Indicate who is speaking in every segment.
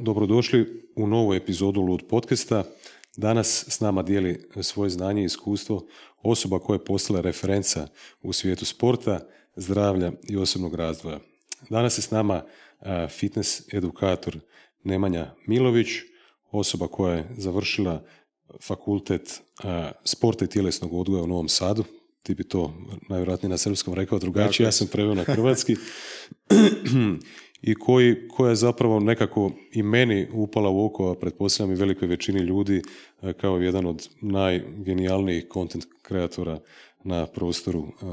Speaker 1: Dobrodošli u novu epizodu Lud podcasta. Danas s nama dijeli svoje znanje i iskustvo osoba koja je postala referenca u svijetu sporta, zdravlja i osobnog razvoja. Danas je s nama fitness edukator Nemanja Milović, osoba koja je završila fakultet sporta i tjelesnog odgoja u Novom Sadu. Ti bi to najvjerojatnije na srpskom rekao drugačije, ja sam preveo na hrvatski. i koji, koja je zapravo nekako i meni upala u oko, a pretpostavljam i velikoj većini ljudi e, kao jedan od najgenijalnijih content kreatora na prostoru, e,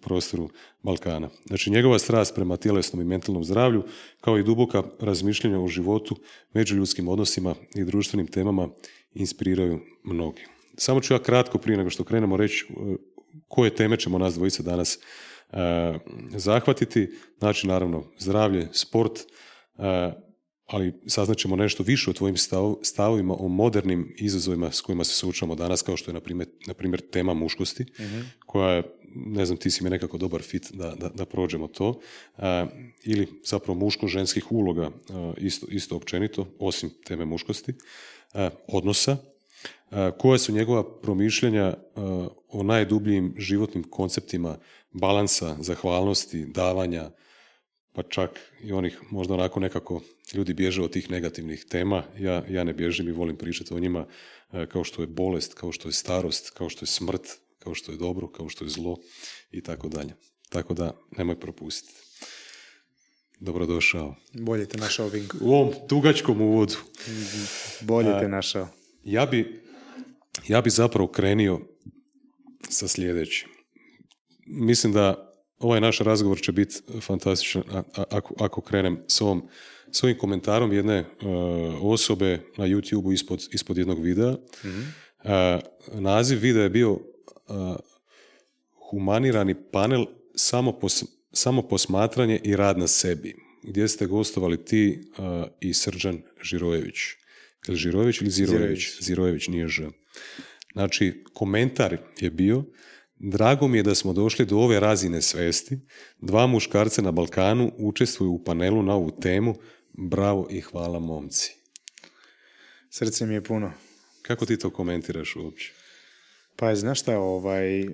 Speaker 1: prostoru Balkana. Znači njegova strast prema tjelesnom i mentalnom zdravlju, kao i duboka razmišljanja o životu, međuljudskim odnosima i društvenim temama inspiriraju mnogi. Samo ću ja kratko prije nego što krenemo reći e, koje teme ćemo nas dvojica danas E, zahvatiti. Znači, naravno, zdravlje, sport, e, ali saznaćemo nešto više o tvojim stavovima, o modernim izazovima s kojima se suočavamo danas, kao što je, na primjer, na primjer tema muškosti, mhm. koja je, ne znam, ti si mi nekako dobar fit da, da, da prođemo to, e, ili zapravo muško-ženskih uloga, isto, isto općenito, osim teme muškosti, odnosa, koja su njegova promišljanja o najdubljim životnim konceptima balansa, zahvalnosti, davanja, pa čak i onih možda onako nekako ljudi bježe od tih negativnih tema. Ja, ja ne bježim i volim pričati o njima kao što je bolest, kao što je starost, kao što je smrt, kao što je dobro, kao što je zlo i tako dalje. Tako da nemoj propustiti. Dobrodošao.
Speaker 2: Bolje te našao, Vinko.
Speaker 1: U ovom dugačkom uvodu.
Speaker 2: Bolje te našao.
Speaker 1: Ja bi, ja bi zapravo krenio sa sljedećim mislim da ovaj naš razgovor će biti fantastičan ako, ako krenem s, ovom, s ovim komentarom jedne uh, osobe na YouTube ispod, ispod jednog videa. mm naziv videa je bio uh, humanirani panel samo, pos, samo posmatranje i rad na sebi, gdje ste gostovali ti i Srđan Žirojević. Je Žirojević ili Zirojević? Zirojević, nije Ž. Znači, komentar je bio Drago mi je da smo došli do ove razine svesti. Dva muškarca na Balkanu učestvuju u panelu na ovu temu. Bravo i hvala momci.
Speaker 2: Srce mi je puno.
Speaker 1: Kako ti to komentiraš uopće?
Speaker 2: Pa znaš šta, ovaj,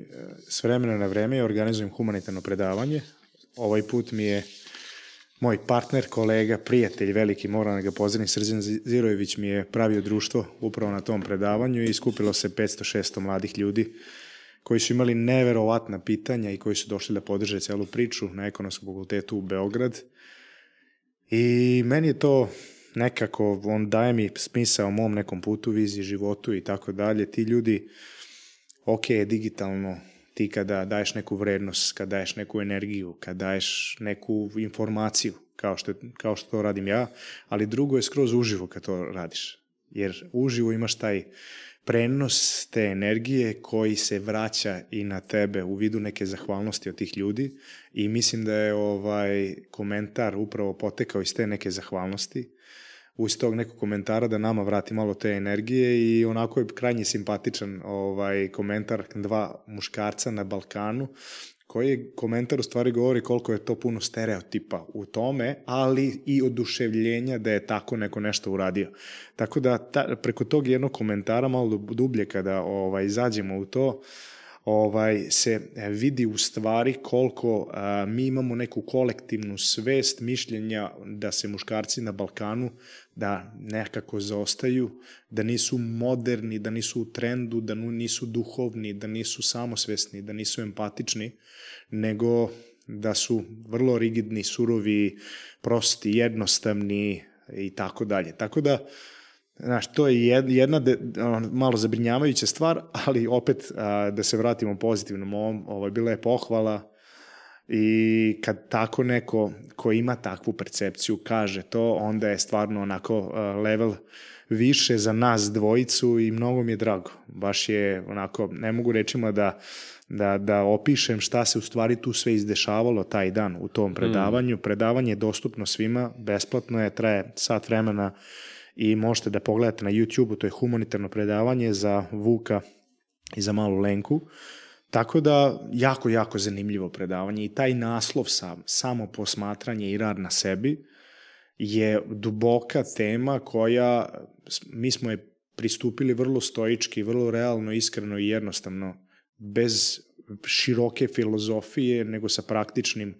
Speaker 2: s vremena na vreme organizujem humanitarno predavanje. Ovaj put mi je moj partner, kolega, prijatelj, veliki, moram da ga pozdravim, Srđan Zirojević mi je pravio društvo upravo na tom predavanju i skupilo se 500-600 mladih ljudi koji su imali neverovatna pitanja i koji su došli da podrže celu priču na ekonomskom fakultetu u Beograd. I meni je to nekako, on daje mi smisao mom nekom putu, viziji, životu i tako dalje. Ti ljudi, ok, digitalno, ti kada daješ neku vrednost, kada daješ neku energiju, kada daješ neku informaciju, kao što, kao što to radim ja, ali drugo je skroz uživo kad to radiš. Jer uživo imaš taj prenos te energije koji se vraća i na tebe u vidu neke zahvalnosti od tih ljudi i mislim da je ovaj komentar upravo potekao iz te neke zahvalnosti uz tog nekog komentara da nama vrati malo te energije i onako je krajnje simpatičan ovaj komentar dva muškarca na Balkanu koji komentar u stvari govori koliko je to puno stereotipa u tome, ali i oduševljenja da je tako neko nešto uradio. Tako da ta, preko tog jednog komentara malo dublje kada ovaj, izađemo u to, ovaj, se vidi u stvari koliko a, mi imamo neku kolektivnu svest mišljenja da se muškarci na Balkanu da nekako zaostaju, da nisu moderni, da nisu u trendu, da nisu duhovni, da nisu samosvesni, da nisu empatični, ono da su vrlo rigidni, surovi, prosti, jednostavni i tako dalje. Tako da, Znaš, to je jedna de, malo zabrinjavajuća stvar, ali opet a, da se vratimo pozitivnom ovom, ovo je bila je pohvala i kad tako neko ko ima takvu percepciju kaže to, onda je stvarno onako a, level više za nas dvojicu i mnogo mi je drago. Baš je onako, ne mogu rečima da da, da opišem šta se u stvari tu sve izdešavalo taj dan u tom predavanju. Mm. Predavanje je dostupno svima, besplatno je, traje sat vremena i možete da pogledate na YouTube-u, to je humanitarno predavanje za Vuka i za malu Lenku. Tako da, jako, jako zanimljivo predavanje i taj naslov sam, samo posmatranje i rad na sebi, je duboka tema koja, mi smo je pristupili vrlo stoički, vrlo realno, iskreno i jednostavno, bez široke filozofije, nego sa praktičnim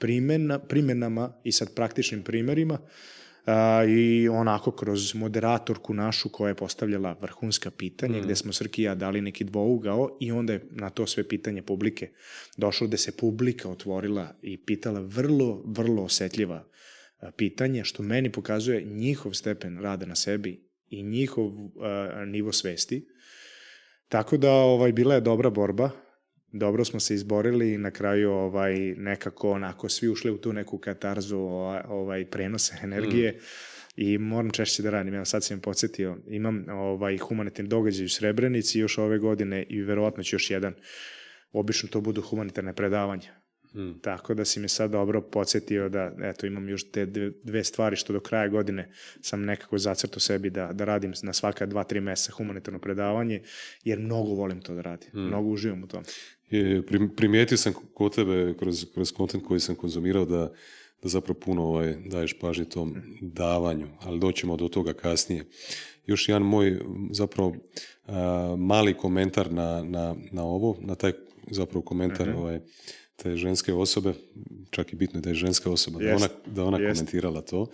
Speaker 2: primena, primenama i sa praktičnim primerima a, i onako kroz moderatorku našu koja je postavljala vrhunska pitanja, mm. gde smo Srki i ja dali neki dvougao i onda je na to sve pitanje publike došlo da se publika otvorila i pitala vrlo, vrlo osetljiva pitanja, što meni pokazuje njihov stepen rada na sebi i njihov uh, nivo svesti. Tako da ovaj bila je dobra borba, dobro smo se izborili i na kraju ovaj nekako onako svi ušli u tu neku katarzu ovaj prenose energije. Mm. I moram češće da radim. Evo sad sam podsjetio, imam ovaj humanitarni događaj u Srebrenici još ove godine i verovatno će još jedan. Obično to budu humanitarne predavanja Mm. Tako da si mi sad dobro podsjetio da eto, imam još te dve stvari što do kraja godine sam nekako zacrto sebi da, da radim na svaka dva, tri meseca humanitarno predavanje, jer mnogo volim to da radim. Mm. Mnogo uživam u tome.
Speaker 1: Je, primijetio sam kod tebe kroz, kroz kontent koji sam konzumirao da, da zapravo puno ovaj, daješ pažnje tom davanju, ali doćemo do toga kasnije. Još jedan moj zapravo a, mali komentar na, na, na ovo, na taj zapravo komentar mm-hmm. ovaj, te ženske osobe, čak i bitno je da je ženska osoba, da ona, da ona komentirala to.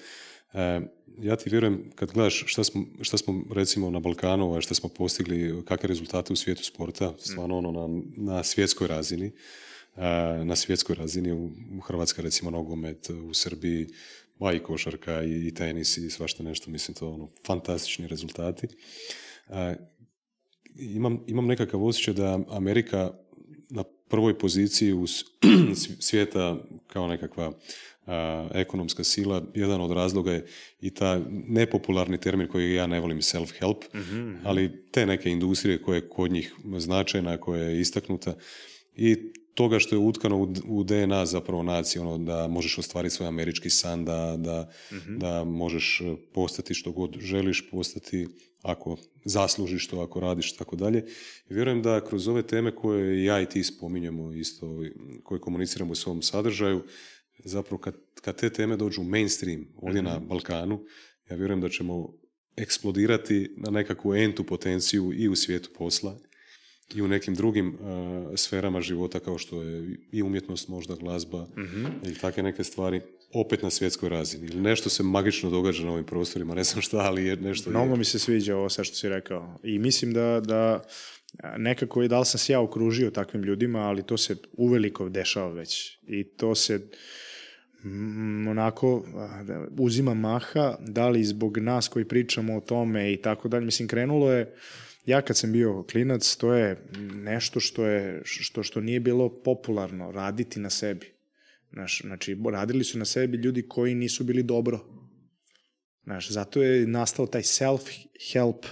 Speaker 1: E, ja ti vjerujem, kad gledaš šta smo, šta smo recimo na Balkanu, ovaj, šta smo postigli, kakve rezultate u svijetu sporta, stvarno ono na, na svjetskoj razini, na svjetskoj razini, u, Hrvatska recimo nogomet, u Srbiji, ba i košarka i, i tenis i svašta nešto, mislim to ono, fantastični rezultati. Imam, imam nekakav osjećaj da Amerika na prvoj poziciji u svijeta kao nekakva ekonomska sila. Jedan od razloga je i ta nepopularni termin koji ja ne volim self-help, mm ali te neke industrije koje je kod njih značajna, koja je istaknuta i toga što je utkano u, DNA zapravo nacije, ono da možeš ostvariti svoj američki san, da, da, mhm. da možeš postati što god želiš postati ako zaslužiš to, ako radiš tako dalje. Vjerujem da kroz ove teme koje ja i ti spominjemo isto, koje komuniciramo u svom sadržaju, zapravo kad, kad te teme dođu u mainstream ovdje na mhm. Balkanu, ja vjerujem da ćemo eksplodirati na nekakvu entu potenciju i u svijetu posla i u nekim drugim uh, sferama života kao što je i umjetnost, možda glazba mm ili takve neke stvari opet na svjetskoj razini. Ili nešto se magično događa na ovim prostorima, ne znam šta, ali je nešto...
Speaker 2: Mnogo mi se sviđa ovo sve što si rekao. I mislim da, da nekako je da li sam se ja okružio takvim ljudima, ali to se uveliko dešava već. I to se onako uzima maha, da li zbog nas koji pričamo o tome i tako dalje. Mislim, krenulo je ja kad sam bio klinac, to je nešto što, je, što, što nije bilo popularno, raditi na sebi. Znaš, znači, radili su na sebi ljudi koji nisu bili dobro. Znaš, zato je nastao taj self-help.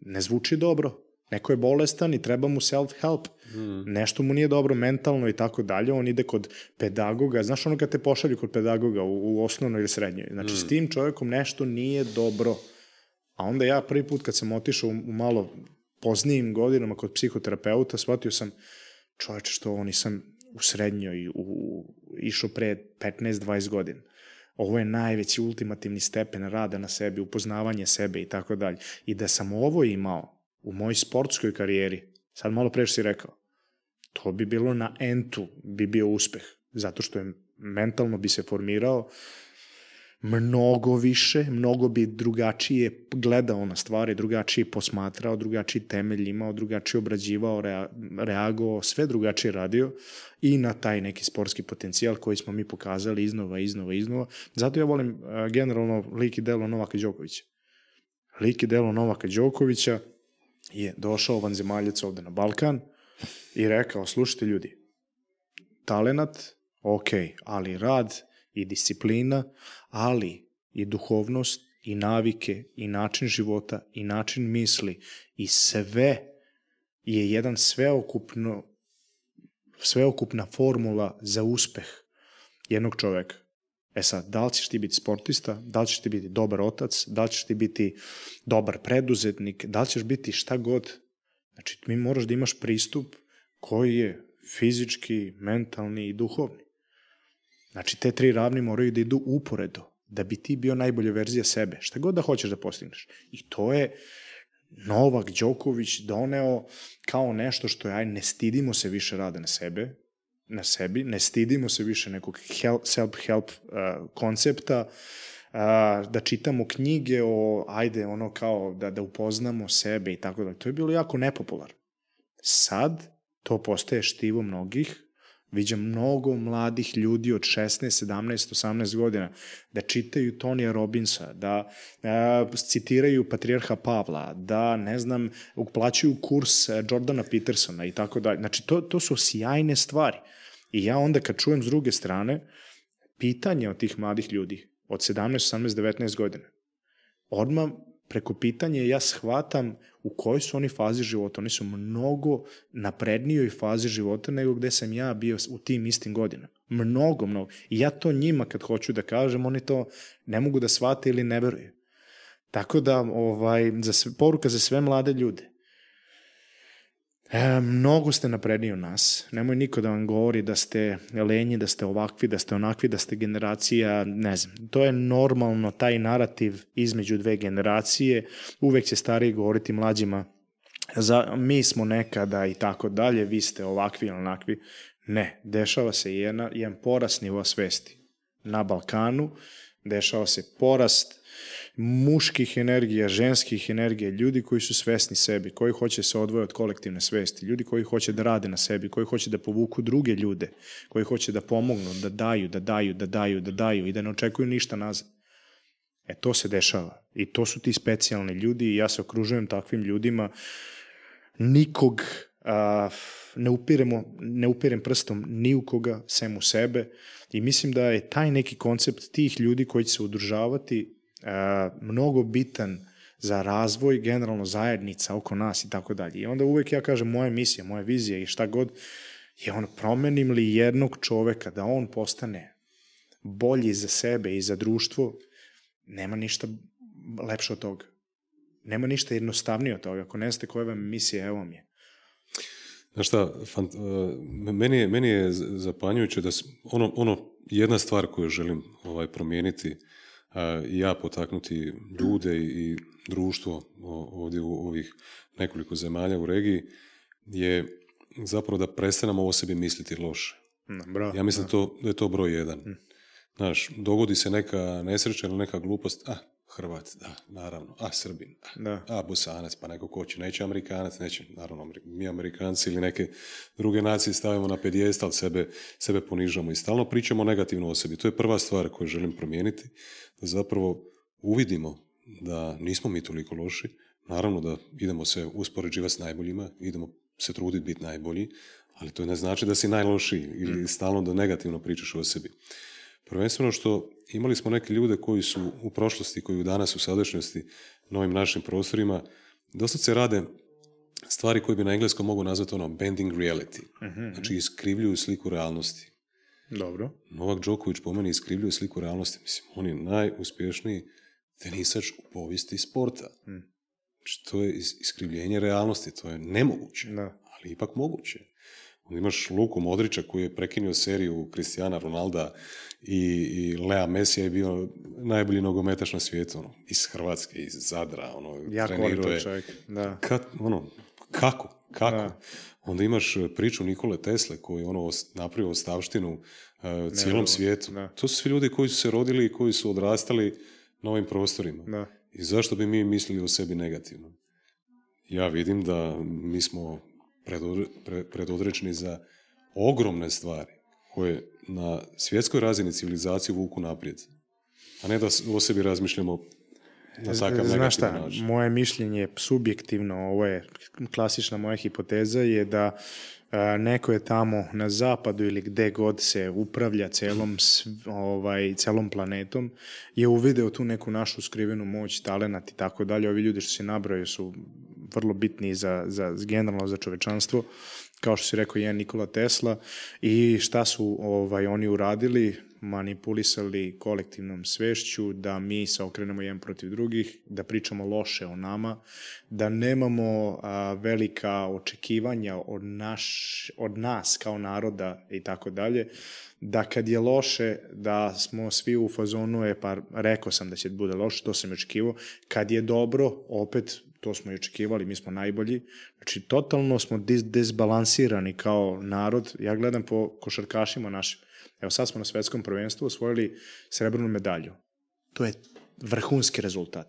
Speaker 2: Ne zvuči dobro. Neko je bolestan i treba mu self-help. Mm. Nešto mu nije dobro mentalno i tako dalje. On ide kod pedagoga. Znaš ono kad te pošalju kod pedagoga u, u osnovnoj ili srednjoj. Znači, mm. s tim čovjekom nešto nije dobro. A onda ja prvi put kad sam otišao u, u malo poznijim godinama kod psihoterapeuta, shvatio sam čoveče što ovo nisam u srednjoj, u, u, išao pre 15-20 godina. Ovo je najveći ultimativni stepen rada na sebi, upoznavanje sebe i tako dalje. I da sam ovo imao u mojoj sportskoj karijeri, sad malo pre si rekao, to bi bilo na entu, bi bio uspeh. Zato što je mentalno bi se formirao, mnogo više, mnogo bi drugačije gledao na stvari, drugačije posmatrao, drugačiji temelj imao, drugačije obrađivao, rea, reagovao, sve drugačije radio i na taj neki sportski potencijal koji smo mi pokazali iznova, iznova, iznova. Zato ja volim uh, generalno lik i delo Novaka Đokovića. Lik i delo Novaka Đokovića je došao vanzemaljac ovde na Balkan i rekao, slušajte ljudi, talenat, ok, ali rad i disciplina, ali i duhovnost i navike i način života i način misli i sve je jedan sveokupno sveokupna formula za uspeh jednog čoveka. E sad, da li ćeš ti biti sportista, da li ćeš ti biti dobar otac, da li ćeš ti biti dobar preduzetnik, da li ćeš biti šta god. Znači, mi moraš da imaš pristup koji je fizički, mentalni i duhovni. Znači, te tri ravni moraju da idu uporedo, da bi ti bio najbolja verzija sebe, šta god da hoćeš da postigneš. I to je Novak Đoković doneo kao nešto što je, aj, ne stidimo se više rada na sebe, na sebi, ne stidimo se više nekog self-help uh, koncepta, uh, da čitamo knjige o, ajde, ono kao da, da upoznamo sebe i tako da. To je bilo jako nepopularno. Sad to postaje štivo mnogih, Viđam mnogo mladih ljudi od 16, 17, 18 godina da čitaju Tonija Robinsa, da a, citiraju Patrijarha Pavla, da, ne znam, uplaćuju kurs Jordana Petersona i tako dalje. Znači, to, to su sjajne stvari. I ja onda kad čujem s druge strane pitanje od tih mladih ljudi od 17, 18, 19 godina, odmah preko pitanja ja shvatam u kojoj su oni fazi života. Oni su mnogo naprednijoj fazi života nego gde sam ja bio u tim istim godinama. Mnogo, mnogo. I ja to njima kad hoću da kažem, oni to ne mogu da shvate ili ne veruju. Tako da, ovaj, za sve, poruka za sve mlade ljude. E, mnogo ste napredniji od nas. Nemoj niko da vam govori da ste lenji, da ste ovakvi, da ste onakvi, da ste generacija, ne znam. To je normalno, taj narativ između dve generacije. Uvek će stariji govoriti mlađima za, mi smo nekada i tako dalje, vi ste ovakvi ili onakvi. Ne, dešava se jedna, jedan porast nivoa svesti. Na Balkanu dešava se porast muških energija, ženskih energija, ljudi koji su svesni sebi, koji hoće se odvoje od kolektivne svesti, ljudi koji hoće da rade na sebi, koji hoće da povuku druge ljude, koji hoće da pomognu, da daju, da daju, da daju, da daju i da ne očekuju ništa nazad. E, to se dešava. I to su ti specijalni ljudi i ja se okružujem takvim ljudima. Nikog a, ne, upiremo, ne upirem prstom ni u koga, sem u sebe. I mislim da je taj neki koncept tih ljudi koji će se udružavati mnogo bitan za razvoj generalno zajednica oko nas i tako dalje. I onda uvek ja kažem moja misija, moja vizija i šta god je on promenim li jednog čoveka da on postane bolji za sebe i za društvo, nema ništa lepše od toga. Nema ništa jednostavnije od toga. Ako ne znate koja vam misija, evo mi je.
Speaker 1: Znaš šta, fant, uh, meni, je, meni je zapanjujuće da ono, ono jedna stvar koju želim ovaj, promijeniti i ja potaknuti ljude i društvo ovdje u ovih nekoliko zemalja u regiji je zapravo da prestanemo o sebi misliti loše.
Speaker 2: Bra,
Speaker 1: ja mislim da, to, da je to broj jedan. Hm. Znaš, dogodi se neka nesreća ili neka glupost, a, Hrvat, da, naravno, a, Srbin, a, da. a Bosanac, pa neko ko će, neće Amerikanac, neće, naravno, mi Amerikanci ili neke druge nacije stavimo na pedijestal, sebe, sebe ponižamo i stalno pričamo negativno o sebi. To je prva stvar koju želim promijeniti da zapravo uvidimo da nismo mi toliko loši, naravno da idemo se uspoređivati s najboljima, idemo se truditi biti najbolji, ali to ne znači da si najlošiji ili mm. stalno da negativno pričaš o sebi. Prvenstveno što imali smo neke ljude koji su u prošlosti, koji u danas u sadašnjosti na ovim našim prostorima, dosta se rade stvari koje bi na engleskom mogu nazvati ono bending reality. Mm-hmm. Znači iskrivljuju sliku realnosti.
Speaker 2: Dobro.
Speaker 1: Novak Đoković po meni iskrivljuje sliku realnosti. Mislim, on je najuspješniji tenisač u povijesti sporta. Hmm. Znači, to je iskrivljenje realnosti, to je nemoguće,
Speaker 2: da.
Speaker 1: ali ipak moguće. Imaš Luku Modrića koji je prekinio seriju Cristiana Ronalda i, i Lea Mesija je bio najbolji nogometaš na svijetu. Ono, iz Hrvatske, iz Zadra. Ono,
Speaker 2: jako treniruje. čovjek, da.
Speaker 1: Kad, ono, kako? Kako? Da. Onda imaš e, priču Nikole Tesle koji ono napravio ostavštinu uh, cijelom svijetu. Da. To su svi ljudi koji su se rodili i koji su odrastali na ovim prostorima.
Speaker 2: Da.
Speaker 1: I zašto bi mi mislili o sebi negativno? Ja vidim da mi smo predodređeni za ogromne stvari koje na svjetskoj razini civilizaciju vuku naprijed. A ne da o sebi razmišljamo na takav Znaš šta, način.
Speaker 2: moje mišljenje subjektivno, ovo je klasična moja hipoteza, je da a, neko je tamo na zapadu ili gde god se upravlja celom, ovaj, celom planetom, je uvideo tu neku našu skrivenu moć, talenat i tako dalje. Ovi ljudi što se nabraju su vrlo bitni za, za generalno za čovečanstvo, kao što si rekao jedan Nikola Tesla. I šta su ovaj oni uradili, manipulisali kolektivnom svešću, da mi se okrenemo jedan protiv drugih, da pričamo loše o nama, da nemamo a, velika očekivanja od, naš, od nas kao naroda i tako dalje, da kad je loše, da smo svi u fazonu, je pa rekao sam da će bude loše, to sam očekivao, kad je dobro, opet to smo i očekivali, mi smo najbolji. Znači, totalno smo dis disbalansirani kao narod. Ja gledam po košarkašima našim. Evo sad smo na svetskom prvenstvu osvojili srebrnu medalju. To je vrhunski rezultat.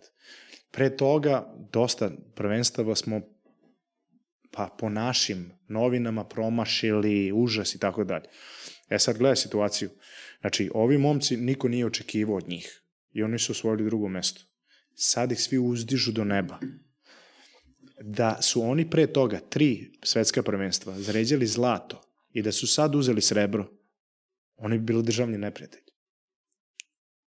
Speaker 2: Pre toga dosta prvenstava smo pa po našim novinama promašili, užas i tako dalje. E sad gledaj situaciju. Znači, ovi momci niko nije očekivao od njih i oni su osvojili drugo mesto. Sad ih svi uzdižu do neba. Da su oni pre toga tri svetska prvenstva zaređali zlato i da su sad uzeli srebro, oni bi bili državni neprijatelji.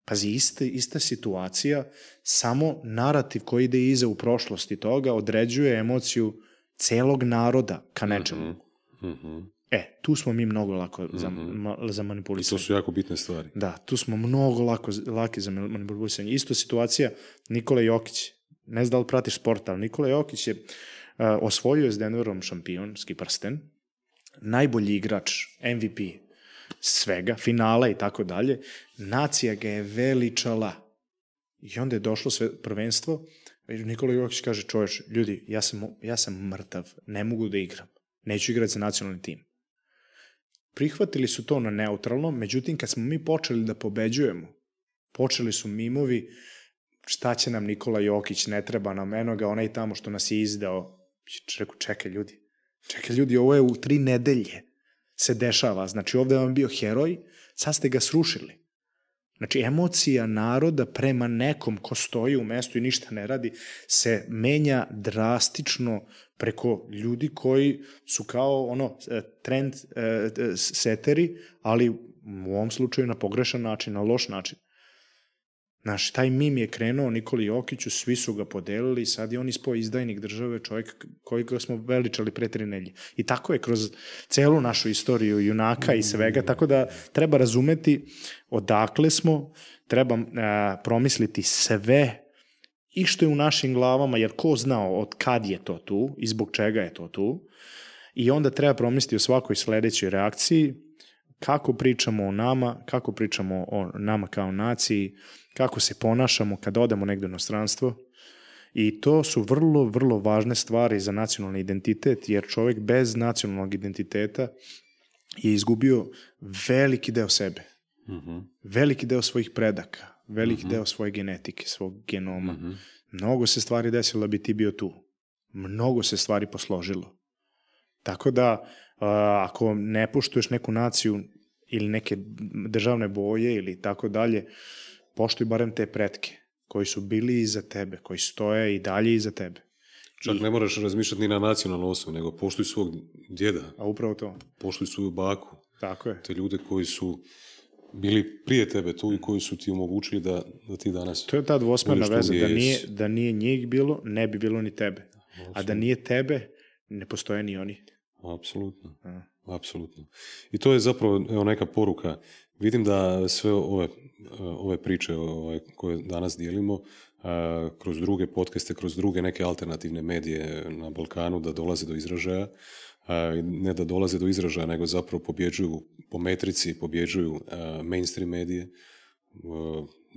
Speaker 2: Pazi, ista, ista situacija, samo narativ koji ide iza u prošlosti toga određuje emociju celog naroda ka nečemu. Mm -hmm. Mm -hmm. E, tu smo mi mnogo lako za, mm -hmm. ma, za manipulisanje.
Speaker 1: To su jako bitne stvari.
Speaker 2: Da, tu smo mnogo lako, laki za manipulisanje. Isto situacija Nikola Jokić. Ne znam da li pratiš sport, ali Nikola Jokić je uh, osvojio s Denverom šampionski prsten, najbolji igrač, MVP svega, finala i tako dalje. Nacija ga je veličala. I onda je došlo sve prvenstvo, Nikola Jokić kaže, čovječ, ljudi, ja sam, ja sam mrtav, ne mogu da igram, neću igrati za nacionalni tim. Prihvatili su to na neutralno, međutim, kad smo mi počeli da pobeđujemo, počeli su mimovi, šta će nam Nikola Jokić, ne treba nam, eno ga onaj tamo što nas je izdao. Rekao, čekaj ljudi, čekaj ljudi, ovo je u tri nedelje se dešava. Znači, ovde vam bio heroj, sad ste ga srušili. Znači, emocija naroda prema nekom ko stoji u mestu i ništa ne radi se menja drastično preko ljudi koji su kao ono trend e, seteri, ali u ovom slučaju na pogrešan način, na loš način. Znaš, taj mim je krenuo Nikoli Jokiću, svi su ga podelili, sad je on ispo izdajnik države, čovjek koji ga smo veličali pre tri nelje. I tako je kroz celu našu istoriju junaka i svega, tako da treba razumeti odakle smo, treba a, promisliti sve i što je u našim glavama, jer ko znao od kad je to tu i zbog čega je to tu, i onda treba promisliti o svakoj sledećoj reakciji, kako pričamo o nama, kako pričamo o nama kao naciji, kako se ponašamo kad odemo negde u inostranstvo. I to su vrlo, vrlo važne stvari za nacionalni identitet, jer čovjek bez nacionalnog identiteta je izgubio veliki deo sebe. Mm -hmm. Veliki deo svojih predaka, veliki mm -hmm. deo svoje genetike, svog genoma. Mm -hmm. Mnogo se stvari desilo da bi ti bio tu. Mnogo se stvari posložilo. Tako da, ako ne poštuješ neku naciju ili neke državne boje ili tako dalje, poštuj barem te pretke koji su bili iza tebe, koji stoje i dalje iza tebe.
Speaker 1: Čak I... ne moraš razmišljati ni na nacionalnu osobu, nego poštuj svog djeda.
Speaker 2: A upravo to.
Speaker 1: Poštuj svoju baku.
Speaker 2: Tako je.
Speaker 1: Te ljude koji su bili prije tebe tu i koji su ti omogućili da, da ti danas...
Speaker 2: To je ta dvosmerna veza, da nije, da nije njih bilo, ne bi bilo ni tebe. Absolutno. A da nije tebe, ne postoje ni oni.
Speaker 1: Apsolutno. A. Apsolutno. I to je zapravo evo, neka poruka. Vidim da sve ove, ove priče ove, koje danas dijelimo kroz druge podcaste, kroz druge neke alternativne medije na Balkanu da dolaze do izražaja. Ne da dolaze do izražaja, nego zapravo pobjeđuju po metrici, pobjeđuju mainstream medije.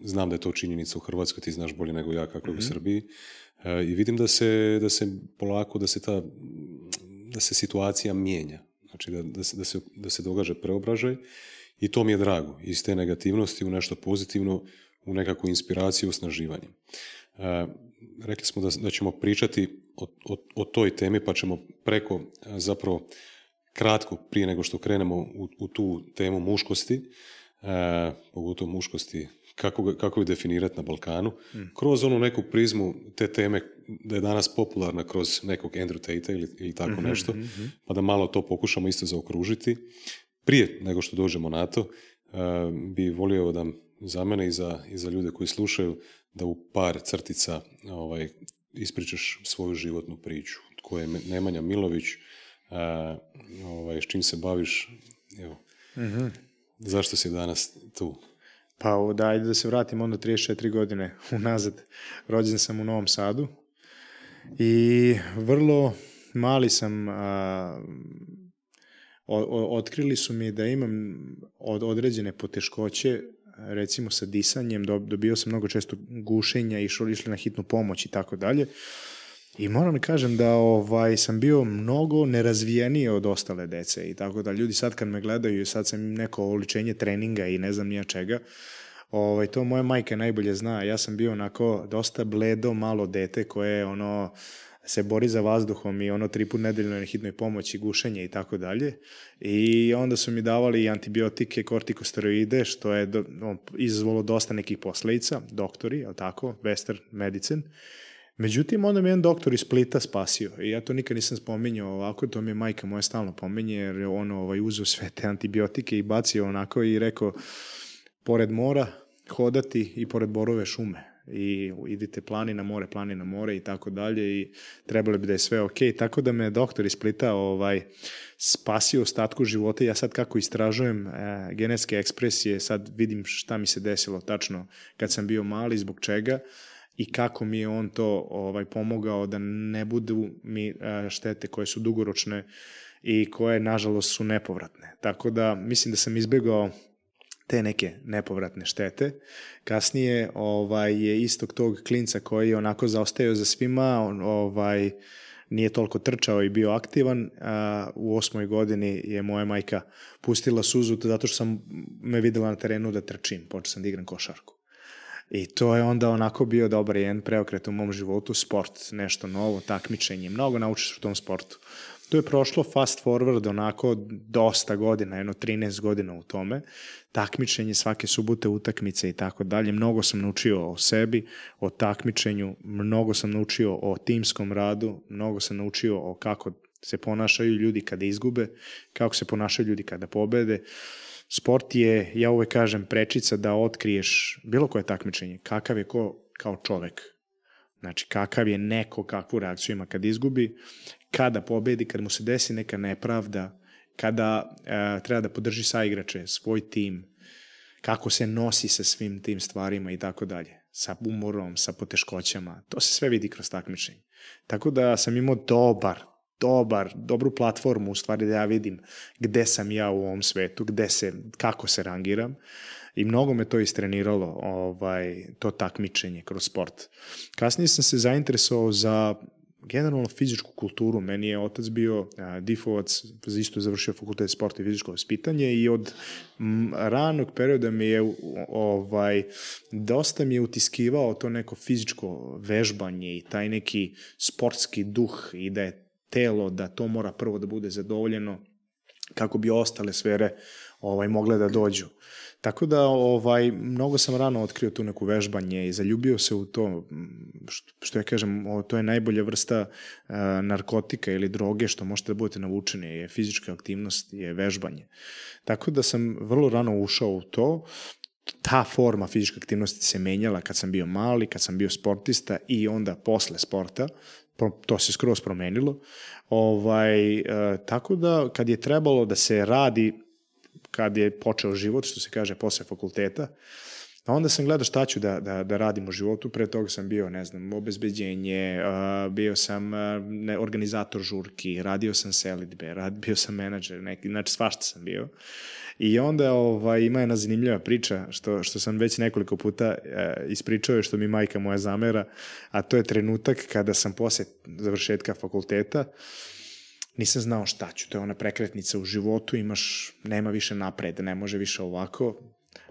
Speaker 1: Znam da je to činjenica u Hrvatskoj, ti znaš bolje nego ja kako je mm-hmm. u mhm. Srbiji. I vidim da se, da se polako, da se ta da se situacija mijenja. Znači da, da, se, da, se, da se događa preobražaj i to mi je drago. Iz te negativnosti u nešto pozitivno, u nekakvu inspiraciju, osnaživanje. E, rekli smo da, da ćemo pričati o, o, o toj temi, pa ćemo preko zapravo kratko prije nego što krenemo u, u tu temu muškosti, e, pogotovo muškosti kako, kako je definirati na Balkanu, mm. kroz onu neku prizmu te teme da je danas popularna kroz nekog Andrew Tate ili, ili tako mm-hmm, nešto, mm-hmm. pa da malo to pokušamo isto zaokružiti. Prije nego što dođemo na to, uh, bi volio da za mene i za, i za ljude koji slušaju, da u par crtica ovaj, ispričaš svoju životnu priču. Tko je Nemanja Milović, a, ovaj, s čim se baviš, evo,
Speaker 2: Mhm.
Speaker 1: zašto si danas tu?
Speaker 2: Pa da, ajde da se vratim onda 34 godine unazad. Rođen sam u Novom Sadu i vrlo mali sam, a, o, o, otkrili su mi da imam od, određene poteškoće recimo sa disanjem, do, dobio sam mnogo često gušenja, išli, išli na hitnu pomoć i tako dalje. I moram da kažem da ovaj sam bio mnogo nerazvijeniji od ostale dece i tako da ljudi sad kad me gledaju, sad sam neko oličenje treninga i ne znam nija čega, ovaj, to moja majka najbolje zna. Ja sam bio onako dosta bledo, malo dete koje ono se bori za vazduhom i ono tri put nedeljno na hitnoj pomoći, gušenje i tako dalje. I onda su mi davali antibiotike, kortikosteroide, što je do, no, izazvalo dosta nekih posledica, doktori, je tako, Western Medicine. Međutim, onda me jedan doktor iz Splita spasio i ja to nikad nisam spominjao ovako, to mi je majka moja stalno pominje jer je ono ovaj, uzeo sve te antibiotike i bacio onako i rekao pored mora hodati i pored borove šume i idite planina more, planina more i tako dalje i trebalo bi da je sve ok. Tako da me doktor iz Splita ovaj, spasio ostatku života. Ja sad kako istražujem e, genetske ekspresije, sad vidim šta mi se desilo tačno kad sam bio mali, zbog čega i kako mi je on to ovaj pomogao da ne budu mi e, štete koje su dugoročne i koje nažalost su nepovratne. Tako da mislim da sam izbegao te neke nepovratne štete. Kasnije ovaj je istog tog klinca koji je onako zaostajao za svima, on, ovaj nije toliko trčao i bio aktivan. A, u osmoj godini je moja majka pustila suzu zato što sam me videla na terenu da trčim. Počeo sam da igram košarku. I to je onda onako bio dobar jedan preokret u mom životu, sport, nešto novo, takmičenje, mnogo naučiš u tom sportu. To je prošlo fast forward onako dosta godina, jedno 13 godina u tome, takmičenje svake subote, utakmice i tako dalje. Mnogo sam naučio o sebi, o takmičenju, mnogo sam naučio o timskom radu, mnogo sam naučio o kako se ponašaju ljudi kada izgube, kako se ponašaju ljudi kada pobede. Sport je, ja uvek kažem, prečica da otkriješ bilo koje takmičenje, kakav je ko kao čovek. Znači, kakav je neko, kakvu reakciju ima kad izgubi, kada pobedi, kad mu se desi neka nepravda, kada e, treba da podrži saigrače, svoj tim, kako se nosi sa svim tim stvarima i tako dalje, sa umorom, sa poteškoćama, to se sve vidi kroz takmičenje. Tako da sam imao dobar, dobar, dobru platformu u stvari da ja vidim gde sam ja u ovom svetu, gde se, kako se rangiram i mnogo me to istreniralo, ovaj, to takmičenje kroz sport. Kasnije sam se zainteresovao za generalno fizičku kulturu. Meni je otac bio a, difovac, isto završio fakultet sporta i fizičko vaspitanje i od m, ranog perioda mi je ovaj, dosta mi je utiskivao to neko fizičko vežbanje i taj neki sportski duh i da je telo, da to mora prvo da bude zadovoljeno kako bi ostale sfere ovaj, mogle da dođu. Tako da ovaj mnogo sam rano otkrio tu neku vežbanje i zaljubio se u to što, što ja kažem, o, to je najbolja vrsta uh, narkotika ili droge što možete da budete navučeni, je fizička aktivnost, je vežbanje. Tako da sam vrlo rano ušao u to ta forma fizičke aktivnosti se menjala kad sam bio mali, kad sam bio sportista i onda posle sporta, to se skroz promenilo. Ovaj, e, tako da kad je trebalo da se radi kad je počeo život, što se kaže, posle fakulteta, A onda sam gledao šta ću da, da, da radim u životu, pre toga sam bio, ne znam, obezbeđenje, bio sam ne, organizator žurki, radio sam selitbe, rad, bio sam menadžer, neki, znači svašta sam bio. I onda ovaj, ima jedna zanimljiva priča, što, što sam već nekoliko puta uh, ispričao, što mi majka moja zamera, a to je trenutak kada sam posle završetka fakulteta, nisam znao šta ću, to je ona prekretnica u životu, imaš, nema više napred, ne može više ovako,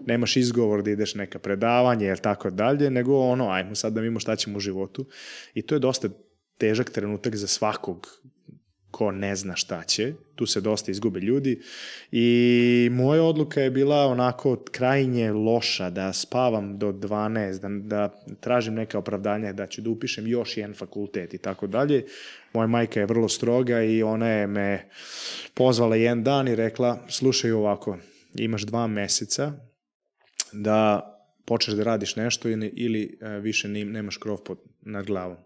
Speaker 2: nemaš izgovor da ideš neka predavanje ili tako dalje, nego ono, ajmo sad da vidimo šta ćemo u životu. I to je dosta težak trenutak za svakog ko ne zna šta će, tu se dosta izgube ljudi i moja odluka je bila onako krajnje loša, da spavam do 12, da, da tražim neka opravdanja, da ću da upišem još jedan fakultet i tako dalje. Moja majka je vrlo stroga i ona je me pozvala jedan dan i rekla, slušaj ovako, imaš dva meseca da počneš da radiš nešto ili, ili više nemaš krov pod, nad glavom.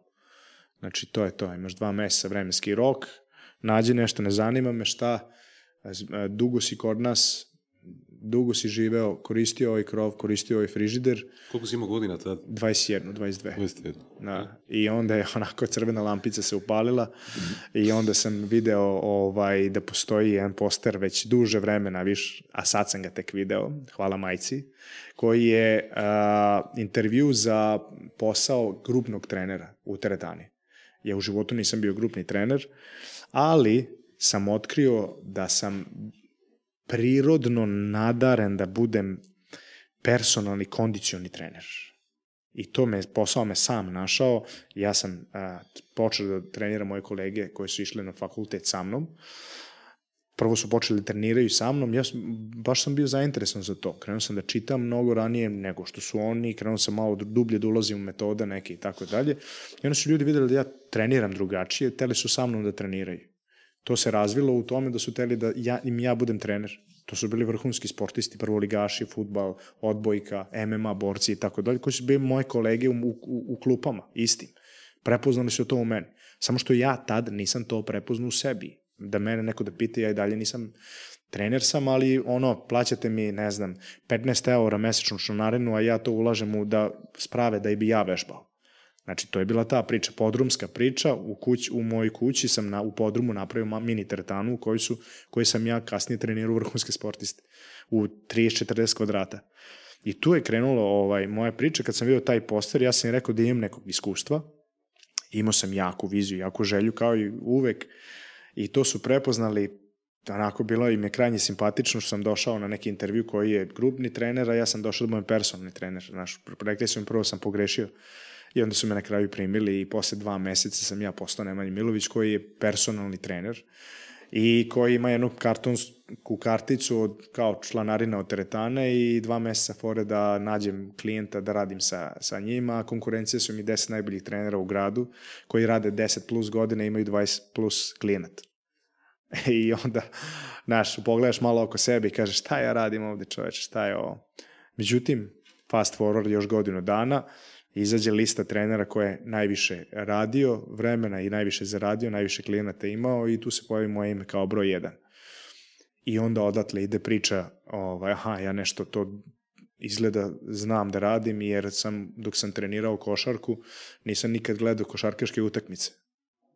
Speaker 2: Znači, to je to. Imaš dva meseca vremenski rok, nađi nešto, ne zanima me šta, e, dugo si kod nas, dugo si živeo, koristio ovaj krov, koristio ovaj frižider.
Speaker 1: Koliko si imao godina tad?
Speaker 2: 21, 22.
Speaker 1: 21.
Speaker 2: Da. I onda je onako crvena lampica se upalila i onda sam video ovaj, da postoji jedan poster već duže vremena, viš, a sad sam ga tek video, hvala majci, koji je a, intervju za posao grupnog trenera u teretani. Ja u životu nisam bio grupni trener, ali sam otkrio da sam prirodno nadaren da budem personalni kondicioni trener. I to me, posao me sam našao. Ja sam a, počeo da treniram moje kolege koji su išli na fakultet sa mnom. Prvo su počeli da treniraju sa mnom, ja sam, baš sam bio zainteresan za to. Krenuo sam da čitam mnogo ranije nego što su oni, krenuo sam malo dublje da ulazim u metode neke i tako dalje. I onda su ljudi videli da ja treniram drugačije, teli su sa mnom da treniraju. To se razvilo u tome da su teli da ja, im ja budem trener. To su bili vrhunski sportisti, prvoligaši, futbal, odbojka, MMA, borci i tako dalje, koji su bili moje kolege u, u, u klupama, istim. Prepoznali su to u meni. Samo što ja tad nisam to prepoznao u sebi. Da mene neko da pita, ja i dalje nisam trener sam, ali ono, plaćate mi, ne znam, 15 eura mesečnu članarinu, a ja to ulažem u da sprave da i bi ja vežbao. Znači, to je bila ta priča, podrumska priča, u, kuć, u mojoj kući sam na, u podrumu napravio mini teretanu u kojoj, su, kojoj sam ja kasnije trenirao vrhunske sportiste u 30-40 kvadrata. I tu je krenulo ovaj, moja priča, kad sam vidio taj poster, ja sam im rekao da imam nekog iskustva, imao sam jaku viziju, jaku želju, kao i uvek, i to su prepoznali onako bilo im je krajnje simpatično što sam došao na neki intervju koji je grupni trener, a ja sam došao da budem personalni trener. Znaš, rekli su mi prvo sam pogrešio I onda su me na kraju primili i posle dva meseca sam ja postao Nemanja Milović koji je personalni trener i koji ima jednu kartonsku karticu od, kao članarina od teretane i dva meseca fore da nađem klijenta da radim sa, sa njima. Konkurencije su mi 10 najboljih trenera u gradu koji rade 10 plus godine imaju 20 plus klijenata. I onda, znaš, pogledaš malo oko sebe i kažeš šta ja radim ovde čoveče, šta je ovo. Međutim, fast forward još godinu dana, izađe lista trenera koje je najviše radio vremena i najviše zaradio, najviše klijenata imao i tu se pojavi moje ime kao broj 1. I onda odatle ide priča, ovaj, aha, ja nešto to izgleda znam da radim jer sam, dok sam trenirao košarku, nisam nikad gledao košarkaške utakmice.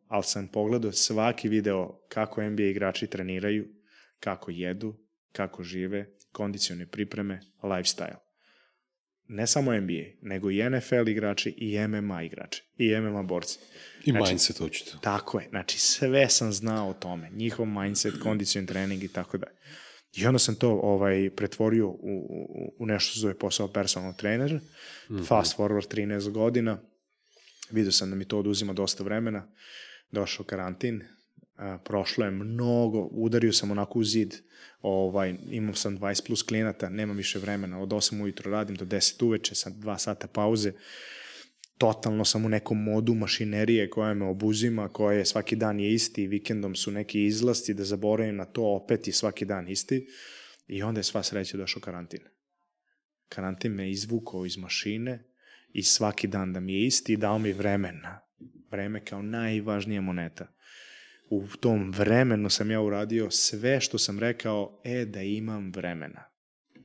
Speaker 2: Ali sam pogledao svaki video kako NBA igrači treniraju, kako jedu, kako žive, kondicione pripreme, lifestyle ne samo NBA, nego i NFL igrači i MMA igrači i MMA borci.
Speaker 1: I znači, mindset očito.
Speaker 2: Tako je, znači sve sam znao o tome, njihov mindset, kondicion trening i tako dalje. I onda sam to ovaj pretvorio u, u, u nešto što zove posao personal trener, mm -hmm. fast forward 13 godina, vidio sam da mi to oduzima dosta vremena, došao karantin, prošlo je mnogo, udario sam onako u zid, ovaj, imam sam 20 plus klijenata, nemam više vremena, od 8 ujutro radim do 10 uveče, sa 2 sata pauze, totalno sam u nekom modu mašinerije koja me obuzima, koja je svaki dan je isti, vikendom su neki izlasti, da zaboravim na to, opet i svaki dan isti, i onda je sva sreća došao karantin. Karantin me izvukao iz mašine i svaki dan da mi je isti dao mi vremena. Vreme kao najvažnija moneta u tom vremenu sam ja uradio sve što sam rekao, e, da imam vremena.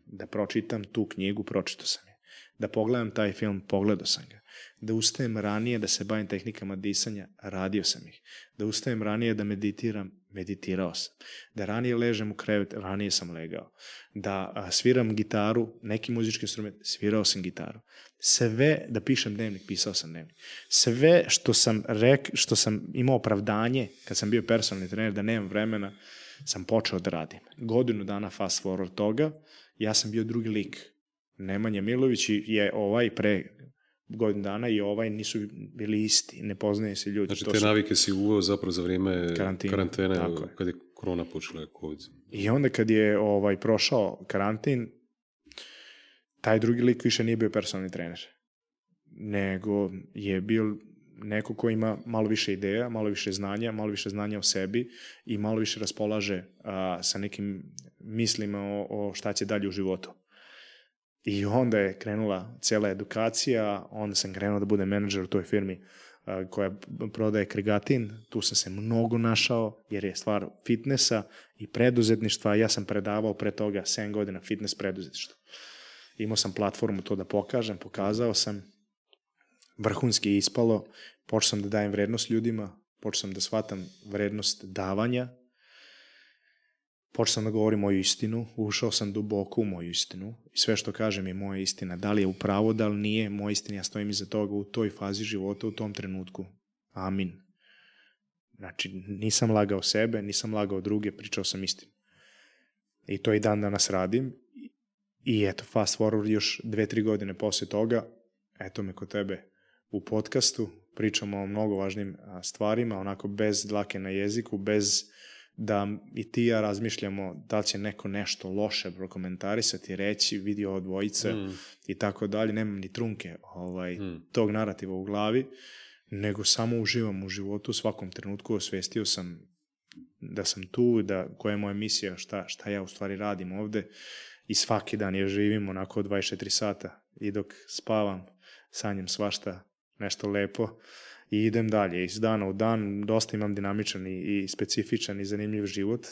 Speaker 2: Da pročitam tu knjigu, pročito sam je. Da pogledam taj film, pogledao sam ga. Da ustajem ranije da se bavim tehnikama disanja, radio sam ih. Da ustajem ranije da meditiram, meditirao sam. Da ranije ležem u krevet, ranije sam legao. Da sviram gitaru, neki muzički instrument, svirao sam gitaru. Sve, da pišem dnevnik, pisao sam dnevnik. Sve što sam, rek, što sam imao opravdanje, kad sam bio personalni trener, da nemam vremena, sam počeo da radim. Godinu dana fast forward toga, ja sam bio drugi lik. Nemanja Milović je ovaj pre godin dana i ovaj nisu bili isti, ne poznaje se ljudi.
Speaker 1: Znači, te su... navike si uveo zapravo za vrijeme karantine, karantene, tako kad je korona počela, COVID.
Speaker 2: I onda kad je ovaj prošao karantin, taj drugi lik više nije bio personalni trener, nego je bio neko ko ima malo više ideja, malo više znanja, malo više znanja o sebi i malo više raspolaže a, sa nekim mislima o, o šta će dalje u životu. I onda je krenula cela edukacija, onda sam krenuo da budem menadžer u toj firmi a, koja prodaje kregatin. Tu sam se mnogo našao, jer je stvar fitnessa i preduzetništva. Ja sam predavao pre toga 7 godina fitness preduzetništvo. Imao sam platformu to da pokažem, pokazao sam, vrhunski ispalo, počeo sam da dajem vrednost ljudima, počeo sam da shvatam vrednost davanja, počeo sam da govorim moju istinu, ušao sam duboko u moju istinu i sve što kažem je moja istina. Da li je upravo, da li nije, moja istina, ja stojim iza toga u toj fazi života, u tom trenutku. Amin. Znači, nisam lagao sebe, nisam lagao druge, pričao sam istinu. I to i dan danas radim. I eto, fast forward još dve, tri godine posle toga, eto me kod tebe u podcastu, pričamo o mnogo važnim stvarima, onako bez dlake na jeziku, bez da i ti ja razmišljamo da će neko nešto loše prokomentarisati, reći, vidi ovo dvojice mm. i tako dalje. Nemam ni trunke ovaj, mm. tog narativa u glavi, nego samo uživam u životu, u svakom trenutku osvestio sam da sam tu, da koja je moja misija, šta, šta ja u stvari radim ovde i svaki dan je živim onako 24 sata i dok spavam sanjem svašta nešto lepo i idem dalje. Iz dana u dan dosta imam dinamičan i, i specifičan i zanimljiv život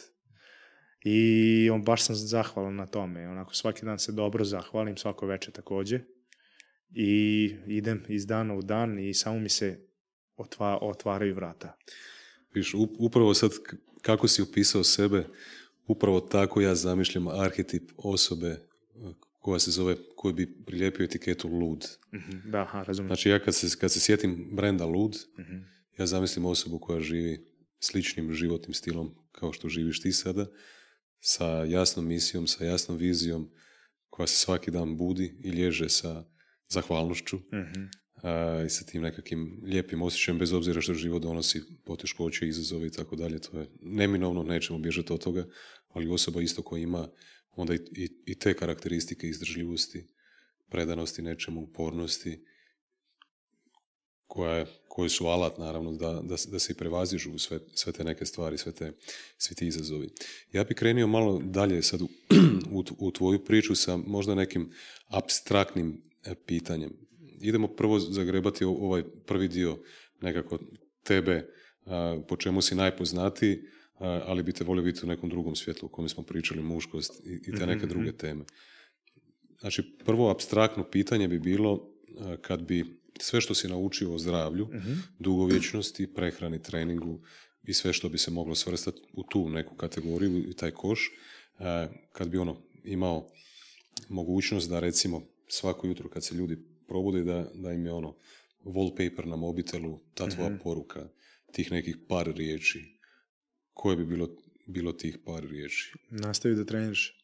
Speaker 2: i on baš sam zahvalan na tome. Onako svaki dan se dobro zahvalim, svako veče takođe i idem iz dana u dan i samo mi se otva, otvaraju vrata.
Speaker 1: Viš, upravo sad kako si upisao sebe, upravo tako ja zamišljam arhetip osobe koja se zove, koju bi prilijepio etiketu lud.
Speaker 2: Mm-hmm, da, aha, razumijem.
Speaker 1: Znači ja kad se, kad se sjetim brenda lud, mm-hmm. ja zamislim osobu koja živi sličnim životnim stilom kao što živiš ti sada, sa jasnom misijom, sa jasnom vizijom, koja se svaki dan budi i lježe sa zahvalnošću mm-hmm. a, i sa tim nekakvim lijepim osjećajem, bez obzira što život donosi poteškoće, izazove i tako dalje. To je neminovno, nećemo bježati od toga, ali osoba isto koja ima onda i, i, i te karakteristike izdržljivosti, predanosti nečemu, upornosti, koja je, koji su alat naravno da, da, da se i prevazižu sve, sve te neke stvari, sve te, svi ti izazovi. Ja bi krenio malo dalje sad u, u, u tvoju priču sa možda nekim abstraktnim e, pitanjem. Idemo prvo zagrebati ovaj prvi dio nekako tebe, po čemu si najpoznatiji, ali bi te volio vidjeti u nekom drugom svjetlu u kojem smo pričali muškost i, i te neke mhm, druge mhm. teme. Znači, prvo abstraktno pitanje bi bilo kad bi sve što si naučio o zdravlju, uh dugovječnosti, prehrani, treningu i sve što bi se moglo svrstati u tu neku kategoriju i taj koš, kad bi ono imao mogućnost da recimo svako jutro kad se ljudi probude da, da im je ono wallpaper na mobitelu, ta tvoja poruka, tih nekih par riječi, koje bi bilo, bilo tih par riječi?
Speaker 2: Nastavi da treniraš.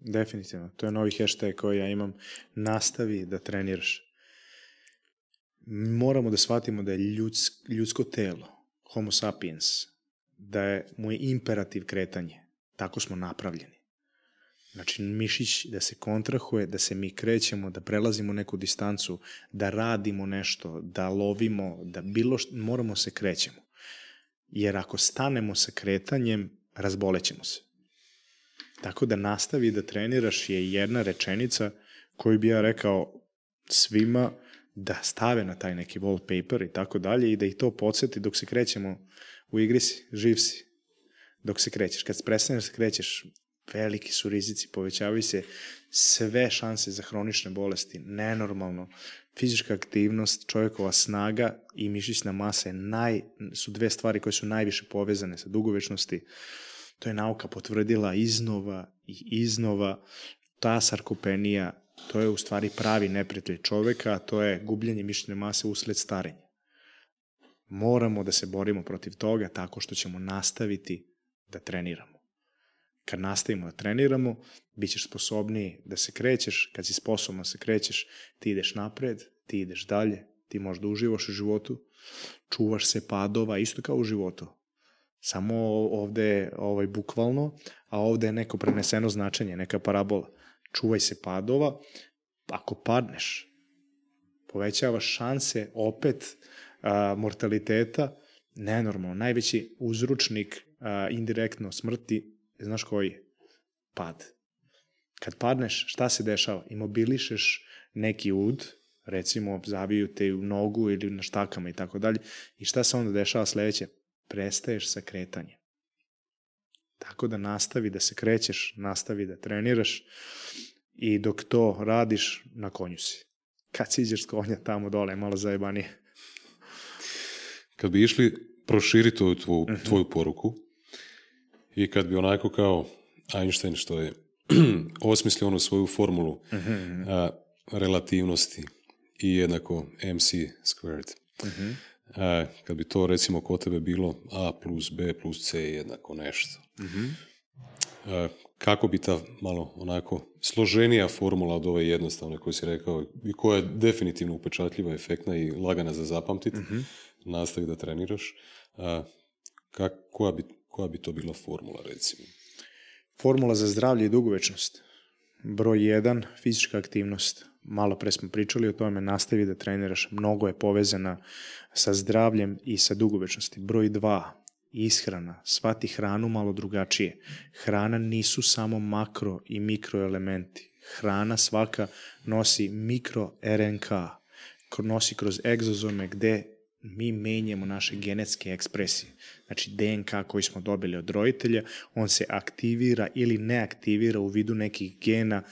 Speaker 2: Definitivno. To je novi hashtag koji ja imam. Nastavi da treniraš. Moramo da shvatimo da je ljudsk, ljudsko telo, homo sapiens, da je moj imperativ kretanje. Tako smo napravljeni. Znači, mišić da se kontrahuje, da se mi krećemo, da prelazimo neku distancu, da radimo nešto, da lovimo, da bilo što, moramo se krećemo jer ako stanemo sa kretanjem, razbolećemo se. Tako da nastavi da treniraš je jedna rečenica koju bi ja rekao svima da stave na taj neki wallpaper i tako dalje i da ih to podsjeti dok se krećemo u igri si, živ si, dok se krećeš. Kad prestaneš da se krećeš, veliki su rizici, povećavaju se sve šanse za hronične bolesti, nenormalno fizička aktivnost, čovjekova snaga i mišićna masa je naj, su dve stvari koje su najviše povezane sa dugovečnosti. To je nauka potvrdila iznova i iznova. Ta sarkopenija, to je u stvari pravi neprijatelj čoveka, a to je gubljenje mišićne mase usled starenja. Moramo da se borimo protiv toga tako što ćemo nastaviti da treniramo. Kad nastavimo da treniramo, bit ćeš sposobniji da se krećeš, kad si sposoban da se krećeš, ti ideš napred, ti ideš dalje, ti možda uživaš u životu, čuvaš se padova, isto kao u životu. Samo ovde ovaj, bukvalno, a ovde je neko preneseno značenje, neka parabola. Čuvaj se padova, ako padneš, povećavaš šanse opet a, mortaliteta, nenormalno. Najveći uzručnik a, indirektno smrti Znaš koji? Pad. Kad padneš, šta se dešava? Imobilišeš neki ud, recimo zabiju te u nogu ili na štakama i tako dalje. I šta se onda dešava sledeće? Prestaješ sa kretanjem. Tako da nastavi da se krećeš, nastavi da treniraš i dok to radiš, na konju si. Kad siđeš s konja tamo dole, malo zajebanije.
Speaker 1: Kad bi išli proširiti tvoju, -huh. tvoju poruku i kad bi onako kao Einstein što je osmislio onu svoju formulu uh -huh. a, relativnosti i jednako mc squared. Uh -huh. a, kad bi to recimo kod tebe bilo a plus b plus c jednako nešto. Uh -huh. a, kako bi ta malo onako složenija formula od ove jednostavne koju si rekao i koja je definitivno upečatljiva, efektna i lagana za zapamtiti, nastavi da treniraš, a, kak, koja, bi, koja bi to bila formula recimo?
Speaker 2: Formula za zdravlje i dugovečnost. Broj 1, fizička aktivnost. Malo pre smo pričali o tome, nastavi da treniraš, mnogo je povezana sa zdravljem i sa dugovečnosti. Broj 2, ishrana, svati hranu malo drugačije. Hrana nisu samo makro i mikroelementi. Hrana svaka nosi mikro RNK, nosi kroz egzozome gde mi menjamo naše genetske ekspresije. Znači DNK koji smo dobili od roditelja, on se aktivira ili ne aktivira u vidu nekih gena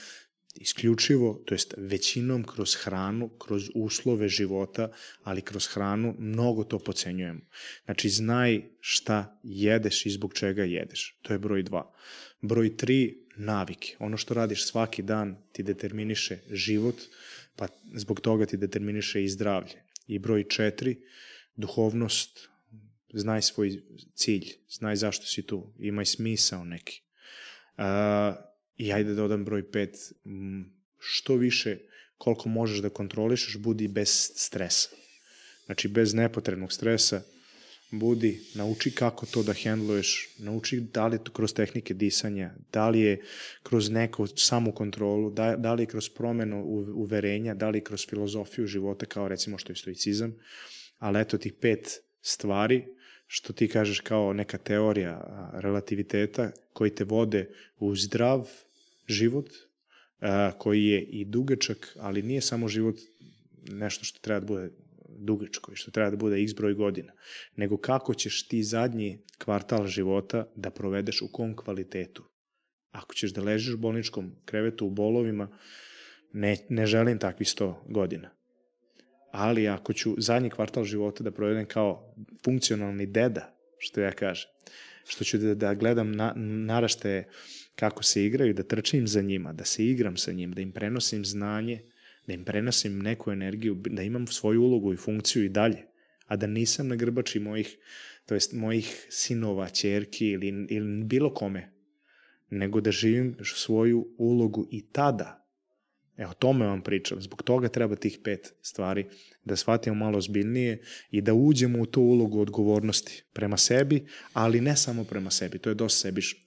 Speaker 2: isključivo, to jest većinom kroz hranu, kroz uslove života, ali kroz hranu mnogo to pocenjujemo. Znači, znaj šta jedeš i zbog čega jedeš. To je broj dva. Broj tri, navike. Ono što radiš svaki dan ti determiniše život, pa zbog toga ti determiniše i zdravlje. I broj četiri, duhovnost, znaj svoj cilj, znaj zašto si tu, imaj smisao neki. Uh, I ajde da dodam broj 5, što više koliko možeš da kontrolišeš, budi bez stresa. Znači, bez nepotrebnog stresa, budi, nauči kako to da hendluješ, nauči da li je to kroz tehnike disanja, da li je kroz neku samu kontrolu, da, da li je kroz promenu uverenja, da li je kroz filozofiju života, kao recimo što je stoicizam, ali eto tih pet stvari što ti kažeš kao neka teorija relativiteta koji te vode u zdrav život, koji je i dugačak, ali nije samo život nešto što treba da bude dugačko i što treba da bude x broj godina, nego kako ćeš ti zadnji kvartal života da provedeš u kom kvalitetu. Ako ćeš da ležiš u bolničkom krevetu u bolovima, ne, ne želim takvi 100 godina ali ako ću zadnji kvartal života da provedem kao funkcionalni deda, što ja kažem, što ću da, da gledam na, narašte kako se igraju, da trčim za njima, da se igram sa njim, da im prenosim znanje, da im prenosim neku energiju, da imam svoju ulogu i funkciju i dalje, a da nisam na grbači mojih, to jest mojih sinova, čerki ili, ili bilo kome, nego da živim svoju ulogu i tada, Evo, o tome vam pričam. Zbog toga treba tih pet stvari da shvatimo malo zbiljnije i da uđemo u tu ulogu odgovornosti prema sebi, ali ne samo prema sebi. To je dosta sebično.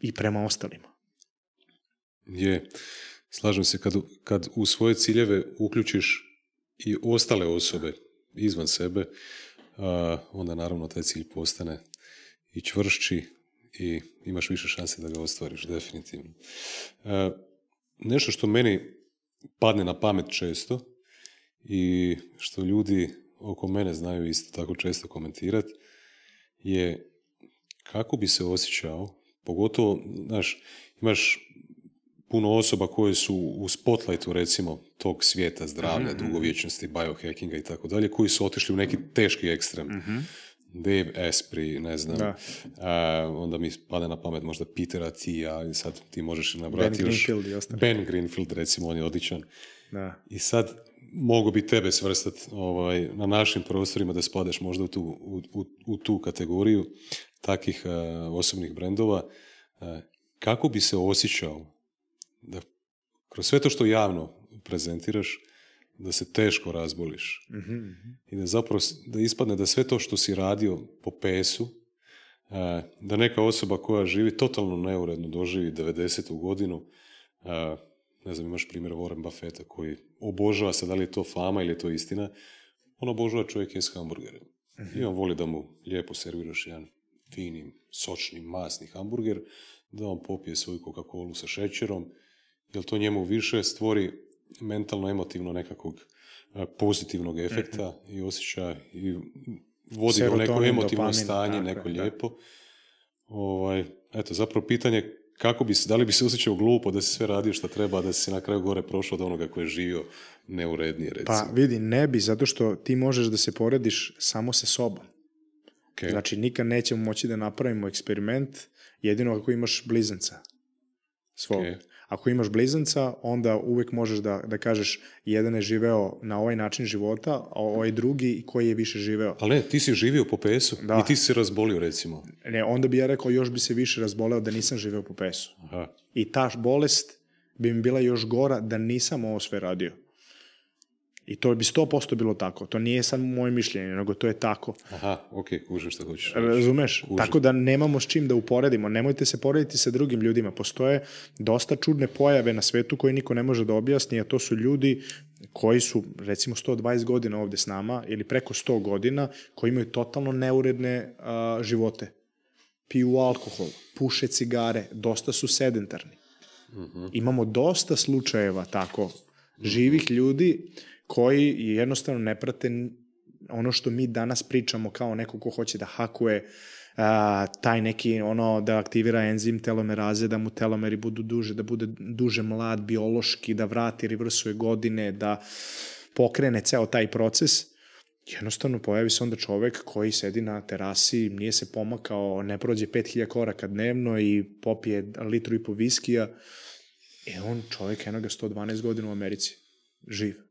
Speaker 2: I prema ostalima.
Speaker 1: Je. Slažem se, kad, kad u svoje ciljeve uključiš i ostale osobe izvan sebe, a, onda naravno taj cilj postane i čvršći i imaš više šanse da ga ostvariš, definitivno. A, nešto što meni padne na pamet često i što ljudi oko mene znaju isto tako često komentirati je kako bi se osjećao, pogotovo, znaš, imaš puno osoba koje su u spotlightu recimo tog svijeta zdravlja, mm-hmm. dugovječnosti, biohackinga i tako dalje, koji su otišli u neki teški ekstrem. Mm-hmm. Dave Asprey, ne znam, da. a, onda mi pada na pamet možda Peter Attia, i sad ti možeš nabrati
Speaker 2: Ben Greenfield i ostali.
Speaker 1: Ben Greenfield, recimo, on je odličan.
Speaker 2: Da.
Speaker 1: I sad mogu bi tebe svrstati ovaj, na našim prostorima da spadaš možda u tu, u, u, u tu kategoriju takih uh, osobnih brendova. Uh, kako bi se osjećao da kroz sve to što javno prezentiraš, da se teško razboliš. Mm-hmm. I da zapravo da ispadne da sve to što si radio po pesu, da neka osoba koja živi totalno neuredno doživi 90. godinu, ne znam, imaš primjer Warren Buffetta koji obožava se, da li je to fama ili je to istina, on obožava čovjek je s hamburgerem. Mm-hmm. I on voli da mu lijepo serviraš jedan fini, sočni, masni hamburger, da on popije svoju Coca-Colu sa šećerom jel to njemu više stvori mentalno, emotivno nekakvog e, pozitivnog efekta i osjećaja i vodi do neko emotivno
Speaker 2: dopamin,
Speaker 1: stanje,
Speaker 2: tako je,
Speaker 1: neko
Speaker 2: da.
Speaker 1: lijepo. Ovaj, eto, zapravo pitanje kako bi se, da li bi se osjećao glupo da si sve radio što treba, da si na kraju gore prošao od onoga koji je živio neurednije, recimo.
Speaker 2: Pa vidi, ne bi, zato što ti možeš da se porediš samo sa sobom.
Speaker 1: Ok.
Speaker 2: Znači, nikad nećemo moći da napravimo eksperiment jedino ako imaš blizanca svog.
Speaker 1: Ok.
Speaker 2: Ako imaš blizanca, onda uvek možeš da, da kažeš jedan je živeo na ovaj način života, a ovaj drugi koji je više živeo.
Speaker 1: Ali ne, ti si živio po pesu
Speaker 2: Da.
Speaker 1: i ti si se razbolio, recimo.
Speaker 2: Ne, onda bi ja rekao još bi se više razboleo da nisam živeo po pesu.
Speaker 1: Aha.
Speaker 2: I ta bolest bi mi bila još gora da nisam ovo sve radio. I to bi 100% bilo tako. To nije samo moje mišljenje, nego to je tako.
Speaker 1: Aha, ok, kužim što hoćeš.
Speaker 2: Razumeš?
Speaker 1: Kužim.
Speaker 2: Tako da nemamo s čim da uporedimo. Nemojte se porediti sa drugim ljudima. Postoje dosta čudne pojave na svetu koje niko ne može da objasni, a to su ljudi koji su recimo 120 godina ovde s nama ili preko 100 godina koji imaju totalno neuredne a, živote. Piju alkohol, puše cigare, dosta su sedentarni. Imamo dosta slučajeva tako živih ljudi koji jednostavno ne prate ono što mi danas pričamo kao neko ko hoće da hakuje a, taj neki ono da aktivira enzim telomeraze, da mu telomeri budu duže, da bude duže mlad biološki, da vrati, revrsuje godine, da pokrene ceo taj proces. Jednostavno pojavi se onda čovek koji sedi na terasi, nije se pomakao, ne prođe 5000 koraka dnevno i popije litru i po viskija. E on čovek, eno ga 112 godina u Americi, živ.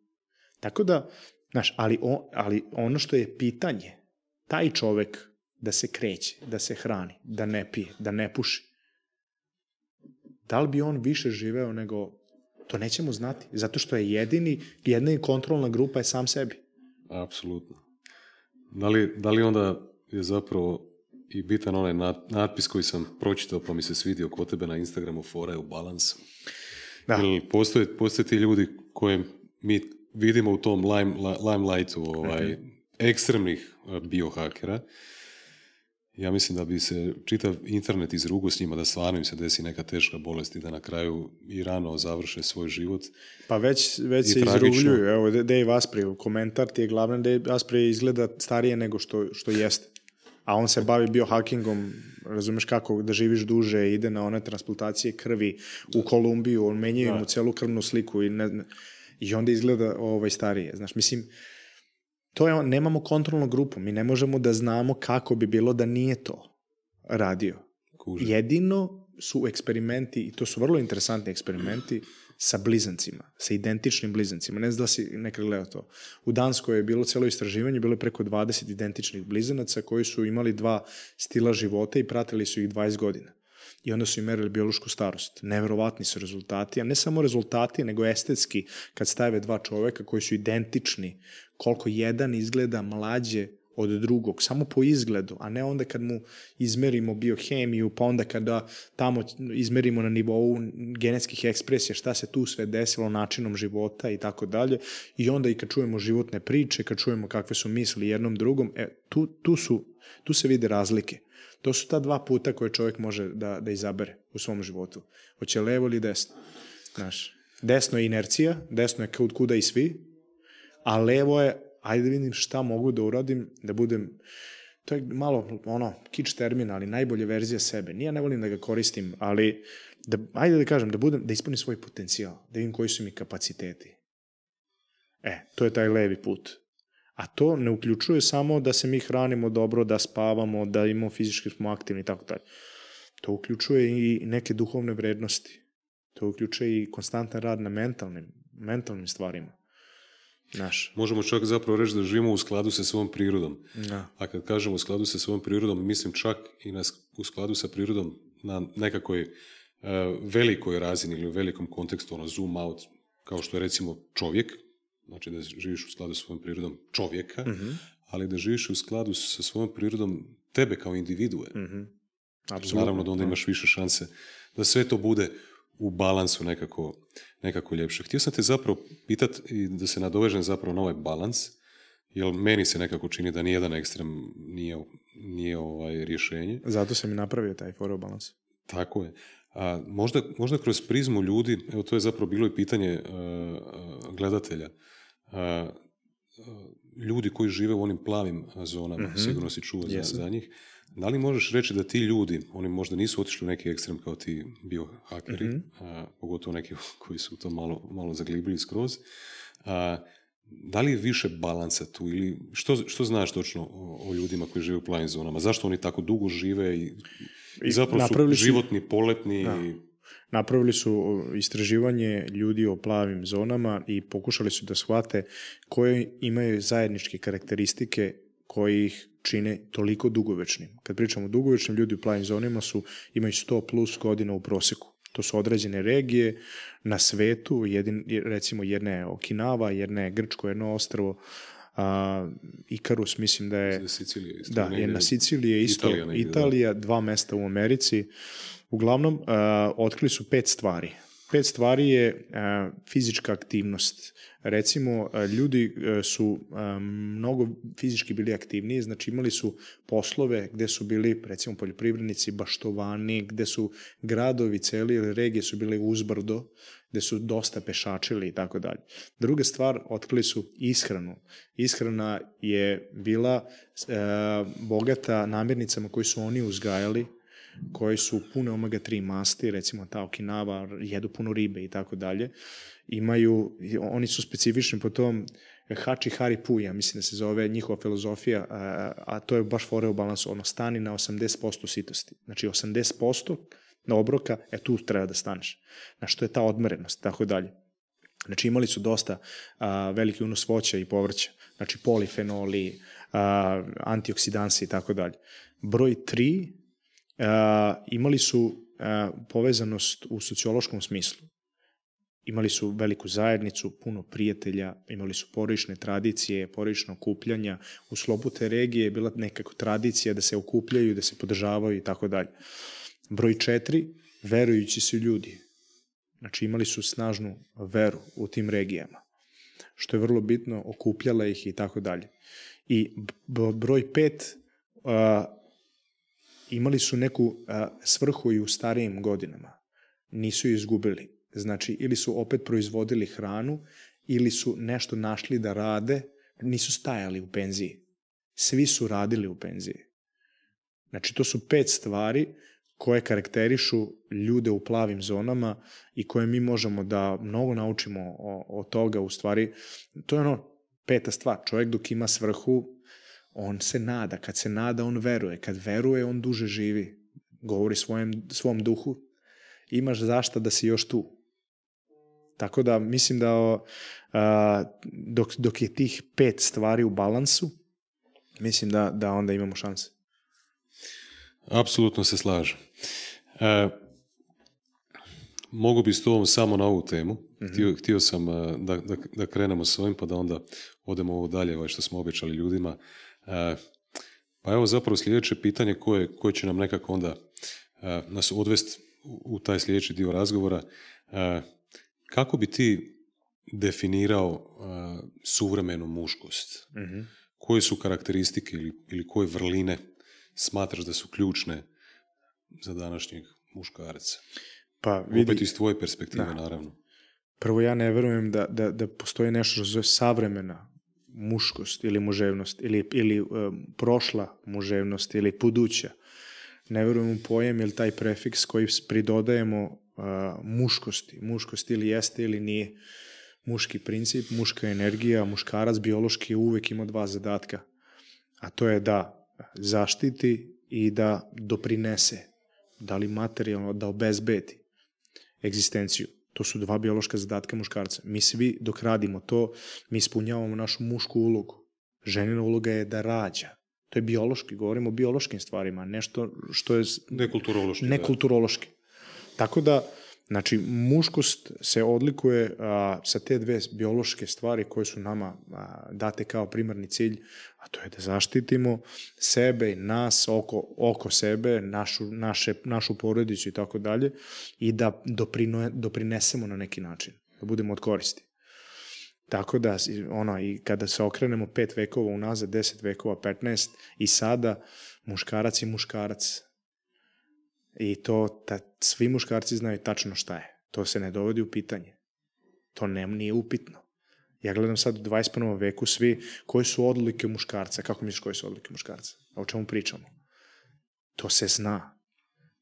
Speaker 2: Tako da, znaš, ali, on, ali ono što je pitanje, taj čovek da se kreće, da se hrani, da ne pije, da ne puši, da li bi on više živeo nego, to nećemo znati, zato što je jedini, jedna i kontrolna grupa je sam sebi.
Speaker 1: Apsolutno. Da li, da li onda je zapravo i bitan onaj nat- natpis koji sam pročitao pa mi se svidio kod tebe na Instagramu fora je u balansu.
Speaker 2: Da.
Speaker 1: Jer postoje, postoje ti ljudi koje mi vidimo u tom lime, li- limelightu ovaj,
Speaker 2: Mhm.
Speaker 1: ekstremnih eh, biohakera. Ja mislim da bi se čitav internet izrugo s njima, da stvarno im se desi neka teška bolest i da na kraju i rano završe svoj život.
Speaker 2: Pa već, već se
Speaker 1: tragično.
Speaker 2: izrugljuju. Evo, Dave Asprey, komentar ti je glavno Dave Asprey izgleda starije nego što, što jeste. A on se bavi biohackingom, razumeš kako, da živiš duže, ide na one transplantacije krvi u Kolumbiju, on menjaju
Speaker 1: Da.
Speaker 2: mu celu krvnu sliku i, ne, ne- i onda izgleda ovaj, starije. Znaš, mislim, to je, nemamo kontrolnu grupu, mi ne možemo da znamo kako bi bilo da nije to radio.
Speaker 1: Kuže.
Speaker 2: Jedino su eksperimenti, i to su vrlo interesantni eksperimenti, sa blizancima, sa identičnim blizancima. Ne znam da si nekad gledao to. U Danskoj je bilo celo istraživanje, bilo je preko 20 identičnih blizanaca koji su imali dva stila života i pratili su ih 20 godina. I onda su im merili biološku starost. Neverovatni su rezultati, a ne samo rezultati, nego estetski, kad stave dva čoveka koji su identični, koliko jedan izgleda mlađe od drugog, samo po izgledu, a ne onda kad mu izmerimo biohemiju, pa onda kada tamo izmerimo na nivou genetskih ekspresija šta se tu sve desilo načinom života i tako dalje. I onda i kad čujemo životne priče, kad čujemo kakve su misli jednom drugom, e, tu, tu, su, tu se vide razlike. To su ta dva puta koje čovjek može da, da izabere u svom životu. Hoće levo ili desno. Znaš, desno je inercija, desno je kud kuda i svi, a levo je, ajde da vidim šta mogu da uradim, da budem, to je malo, ono, kič termin, ali najbolja verzija sebe. Nije ne volim da ga koristim, ali, da, ajde da kažem, da budem, da ispunim svoj potencijal, da vidim koji su mi kapaciteti. E, to je taj levi put. A to ne uključuje samo da se mi hranimo dobro, da spavamo, da imamo fizički smo aktivni i tako dalje. To uključuje i neke duhovne vrednosti. To uključuje i konstantan rad na mentalnim, mentalnim stvarima. Znaš,
Speaker 1: Možemo čak zapravo reći da živimo u skladu sa svojom prirodom.
Speaker 2: da.
Speaker 1: A kad kažemo u skladu sa svojom prirodom, mislim čak i na, u skladu sa prirodom na nekakvoj e, velikoj razini ili u velikom kontekstu, ono zoom out, kao što je recimo čovjek, znači da živiš u skladu sa svojom prirodom čovjeka,
Speaker 2: Mhm.
Speaker 1: ali da živiš u skladu sa svojom prirodom tebe kao individue.
Speaker 2: Mhm. Apsolutno.
Speaker 1: Naravno da onda imaš više šanse da sve to bude u balansu nekako, nekako ljepše. Htio sam te zapravo pitat i da se nadovežem zapravo na ovaj balans, jer meni se nekako čini da nijedan ekstrem nije, nije ovaj rješenje.
Speaker 2: Zato sam i napravio taj forobalans.
Speaker 1: Tako je. A možda, možda kroz prizmu ljudi, evo to je zapravo bilo i pitanje uh, gledatelja, uh, ljudi koji žive u onim plavim zonama, mm-hmm. sigurno si čuo za, za njih, da li možeš reći da ti ljudi, oni možda nisu otišli u neki ekstrem kao ti biohakeri, mm-hmm. a, pogotovo neki koji su to malo, malo zaglibili skroz, a, da li je više balansa tu ili što, što znaš točno o, o ljudima koji žive u plavim zonama? Zašto oni tako dugo žive i, i zapravo su životni, poletni? Da. I...
Speaker 2: Napravili su istraživanje ljudi o plavim zonama i pokušali su da shvate koje imaju zajedničke karakteristike koji ih čine toliko dugovečnim. Kad pričamo o dugovečnim, ljudi u plavim zonama su, imaju 100 plus godina u proseku. To su određene regije na svetu, jedin, recimo jedna je Okinawa, jedna je Grčko, jedno ostrvo, a, Ikarus mislim da je
Speaker 1: Sicilija
Speaker 2: isto, da, je na Siciliji isto Italija, negdje, Italija da. dva mesta u Americi. Uglavnom a, otkrili su pet stvari pet stvari je a, fizička aktivnost recimo ljudi su mnogo fizički bili aktivniji, znači imali su poslove gde su bili recimo poljoprivrednici baštovani, gde su gradovi celi ili regije su bile uzbrdo, gde su dosta pešačili i tako dalje. Druga stvar, otkrili su ishranu. Ishrana je bila e, bogata namirnicama koje su oni uzgajali, koji su pune omega-3 masti, recimo ta Okinawa, jedu puno ribe i tako dalje imaju, oni su specifični po tom Hači Hari Puja, mislim da se zove njihova filozofija, a, a to je baš fore u balansu, ono stani na 80% sitosti. Znači 80% na obroka, e tu treba da staneš. Na što je ta odmerenost, tako dalje. Znači imali su dosta a, veliki unos voća i povrća, znači polifenoli, a, antioksidansi i tako dalje. Broj 3, a, imali su a, povezanost u sociološkom smislu imali su veliku zajednicu, puno prijatelja, imali su porodične tradicije, porodično okupljanja. U slobu te regije je bila nekako tradicija da se okupljaju, da se podržavaju i tako dalje. Broj četiri, verujući su ljudi. Znači imali su snažnu veru u tim regijama, što je vrlo bitno, okupljala ih i tako dalje. I broj pet, a, imali su neku svrhu i u starijim godinama. Nisu ju izgubili Znači, ili su opet proizvodili hranu, ili su nešto našli da rade, nisu stajali u penziji. Svi su radili u penziji. Znači, to su pet stvari koje karakterišu ljude u plavim zonama i koje mi možemo da mnogo naučimo o, o toga. U stvari, to je ono peta stvar. Čovjek dok ima svrhu, on se nada. Kad se nada, on veruje. Kad veruje, on duže živi. Govori svojem, svom duhu, imaš zašta da si još tu. Tako da mislim da a, dok, dok je tih pet stvari u balansu, mislim da, da onda imamo šanse.
Speaker 1: Apsolutno se slažem. E, mogu bi s tobom samo na ovu temu. Mm-hmm. Htio, htio sam da, da, da krenemo s ovim, pa da onda odemo ovo dalje, ovaj što smo obećali ljudima. E, pa evo zapravo sljedeće pitanje koje, koje će nam nekako onda e, nas odvesti u, taj sljedeći dio razgovora. E, kako bi ti definirao suvremenu muškost? Mm-hmm. Koje su karakteristike ili, ili koje vrline smatraš da su ključne za današnjeg muškarca? Pa, vidi, Opet iz tvoje perspektive, da. naravno.
Speaker 2: Prvo, ja ne verujem da, da, da postoji nešto što zove savremena muškost ili muževnost ili, ili um, prošla muževnost ili buduća. Ne verujem u pojem ili taj prefiks koji pridodajemo a, muškosti. Muškost ili jeste ili nije muški princip, muška energija, muškarac biološki uvek ima dva zadatka. A to je da zaštiti i da doprinese, da li materijalno, da obezbeti egzistenciju. To su dva biološka zadatka muškarca. Mi svi dok radimo to, mi ispunjavamo našu mušku ulogu. Ženina uloga je da rađa. To je biološki, govorimo o biološkim stvarima, nešto što je...
Speaker 1: Nekulturološki.
Speaker 2: Nekulturološki. Tako da, znači, muškost se odlikuje a, sa te dve biološke stvari koje su nama a, date kao primarni cilj, a to je da zaštitimo sebe i nas oko, oko sebe, našu, naše, našu porodicu i tako dalje, i da doprino, doprinesemo na neki način, da budemo od koristi. Tako da, ono, i kada se okrenemo pet vekova unazad, deset vekova, 15, i sada, muškarac je muškarac I to, ta, svi muškarci znaju tačno šta je. To se ne dovodi u pitanje. To ne, nije upitno. Ja gledam sad u 21. veku svi koji su odlike muškarca. Kako misliš koji su odlike muškarca? O čemu pričamo? To se zna.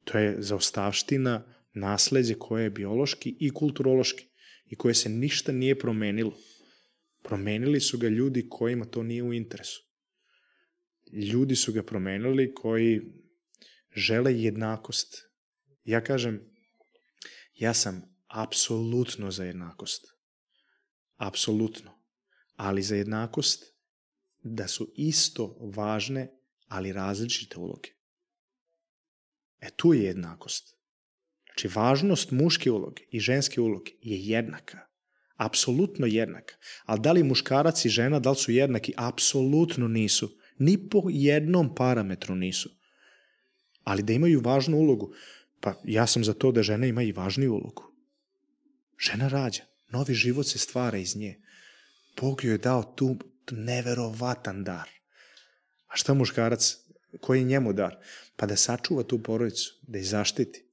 Speaker 2: To je zaostavština nasledđe koje je biološki i kulturološki i koje se ništa nije promenilo. Promenili su ga ljudi kojima to nije u interesu. Ljudi su ga promenili koji žele jednakost. Ja kažem, ja sam apsolutno za jednakost. Apsolutno. Ali za jednakost da su isto važne, ali različite uloge. E tu je jednakost. Znači, važnost muške uloge i ženske uloge je jednaka. Apsolutno jednaka. Ali da li muškarac i žena, da li su jednaki? Apsolutno nisu. Ni po jednom parametru nisu. Ali da imaju važnu ulogu, pa ja sam za to da žena ima i važniju ulogu. Žena rađa. Novi život se stvara iz nje. Bog joj je dao tu neverovatan dar. A šta muškarac, koji je njemu dar? Pa da sačuva tu porodicu, da je zaštiti,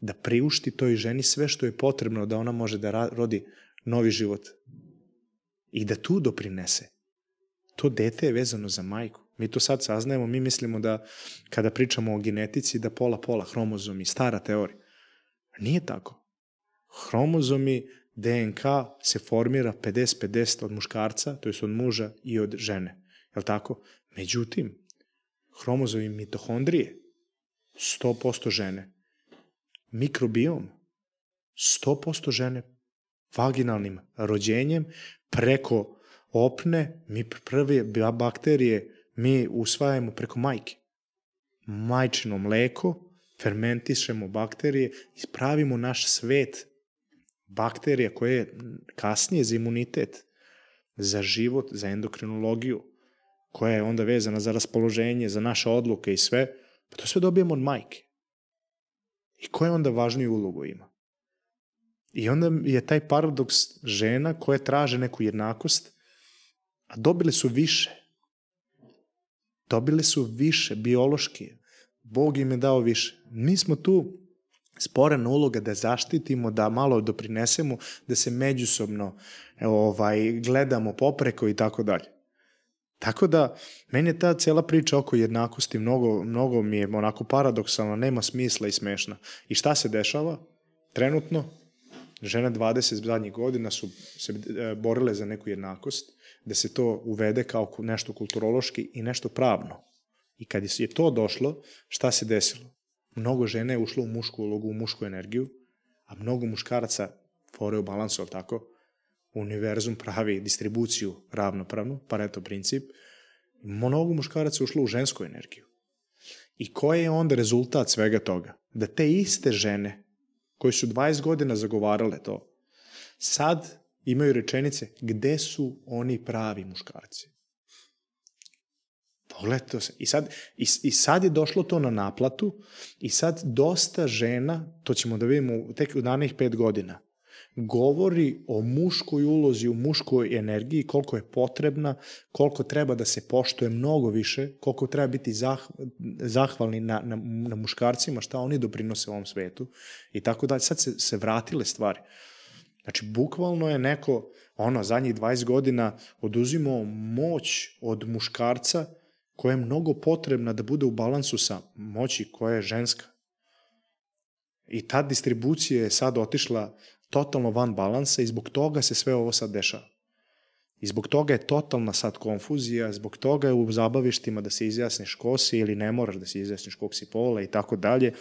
Speaker 2: da priušti toj ženi sve što je potrebno da ona može da rodi novi život i da tu doprinese. To dete je vezano za majku. Mi to sad saznajemo, mi mislimo da kada pričamo o genetici da pola-pola hromozomi, stara teorija. Nije tako. Hromozomi DNK se formira 50-50 od muškarca, to je od muža i od žene. Je li tako? Međutim, hromozomi mitohondrije 100% žene. Mikrobiom 100% žene vaginalnim rođenjem preko opne, mi prve bakterije mi usvajamo preko majke. Majčino mleko, fermentišemo bakterije, ispravimo naš svet bakterija koje je kasnije za imunitet, za život, za endokrinologiju, koja je onda vezana za raspoloženje, za naše odluke i sve, pa to sve dobijemo od majke. I koja onda važniju ulogu ima? I onda je taj paradoks žena koje traže neku jednakost, a dobile su više. Dobile su više, biološki. Bog im je dao više. Mi smo tu sporena uloga da zaštitimo, da malo doprinesemo, da se međusobno ovaj, gledamo popreko i tako dalje. Tako da, meni je ta cela priča oko jednakosti mnogo, mnogo mi je onako paradoksalna, nema smisla i smešna. I šta se dešava? Trenutno, žene 20 zadnjih godina su se e, borile za neku jednakost, da se to uvede kao nešto kulturološki i nešto pravno. I kad je to došlo, šta se desilo? Mnogo žene je ušlo u mušku ulogu, u mušku energiju, a mnogo muškaraca fore u balansu, ali tako? Univerzum pravi distribuciju ravnopravnu, pareto princip. Mnogo muškaraca je ušlo u žensku energiju. I koji je onda rezultat svega toga? Da te iste žene koje su 20 godina zagovarale to, sad imaju rečenice gde su oni pravi muškarci. Pogledajte to se. I sad, i, I sad je došlo to na naplatu i sad dosta žena, to ćemo da vidimo tek u danih pet godina, govori o muškoj ulozi, u muškoj energiji, koliko je potrebna, koliko treba da se poštuje mnogo više, koliko treba biti zah, zahvalni na, na, na muškarcima, šta oni doprinose ovom svetu i tako dalje. Sad se, se vratile stvari. Znači, bukvalno je neko, ono, zadnjih 20 godina oduzimao moć od muškarca koja je mnogo potrebna da bude u balansu sa moći koja je ženska. I ta distribucija je sad otišla totalno van balansa i zbog toga se sve ovo sad dešava. I zbog toga je totalna sad konfuzija, zbog toga je u zabavištima da se izjasniš ko si ili ne moraš da se izjasniš kog si pola i tako dalje.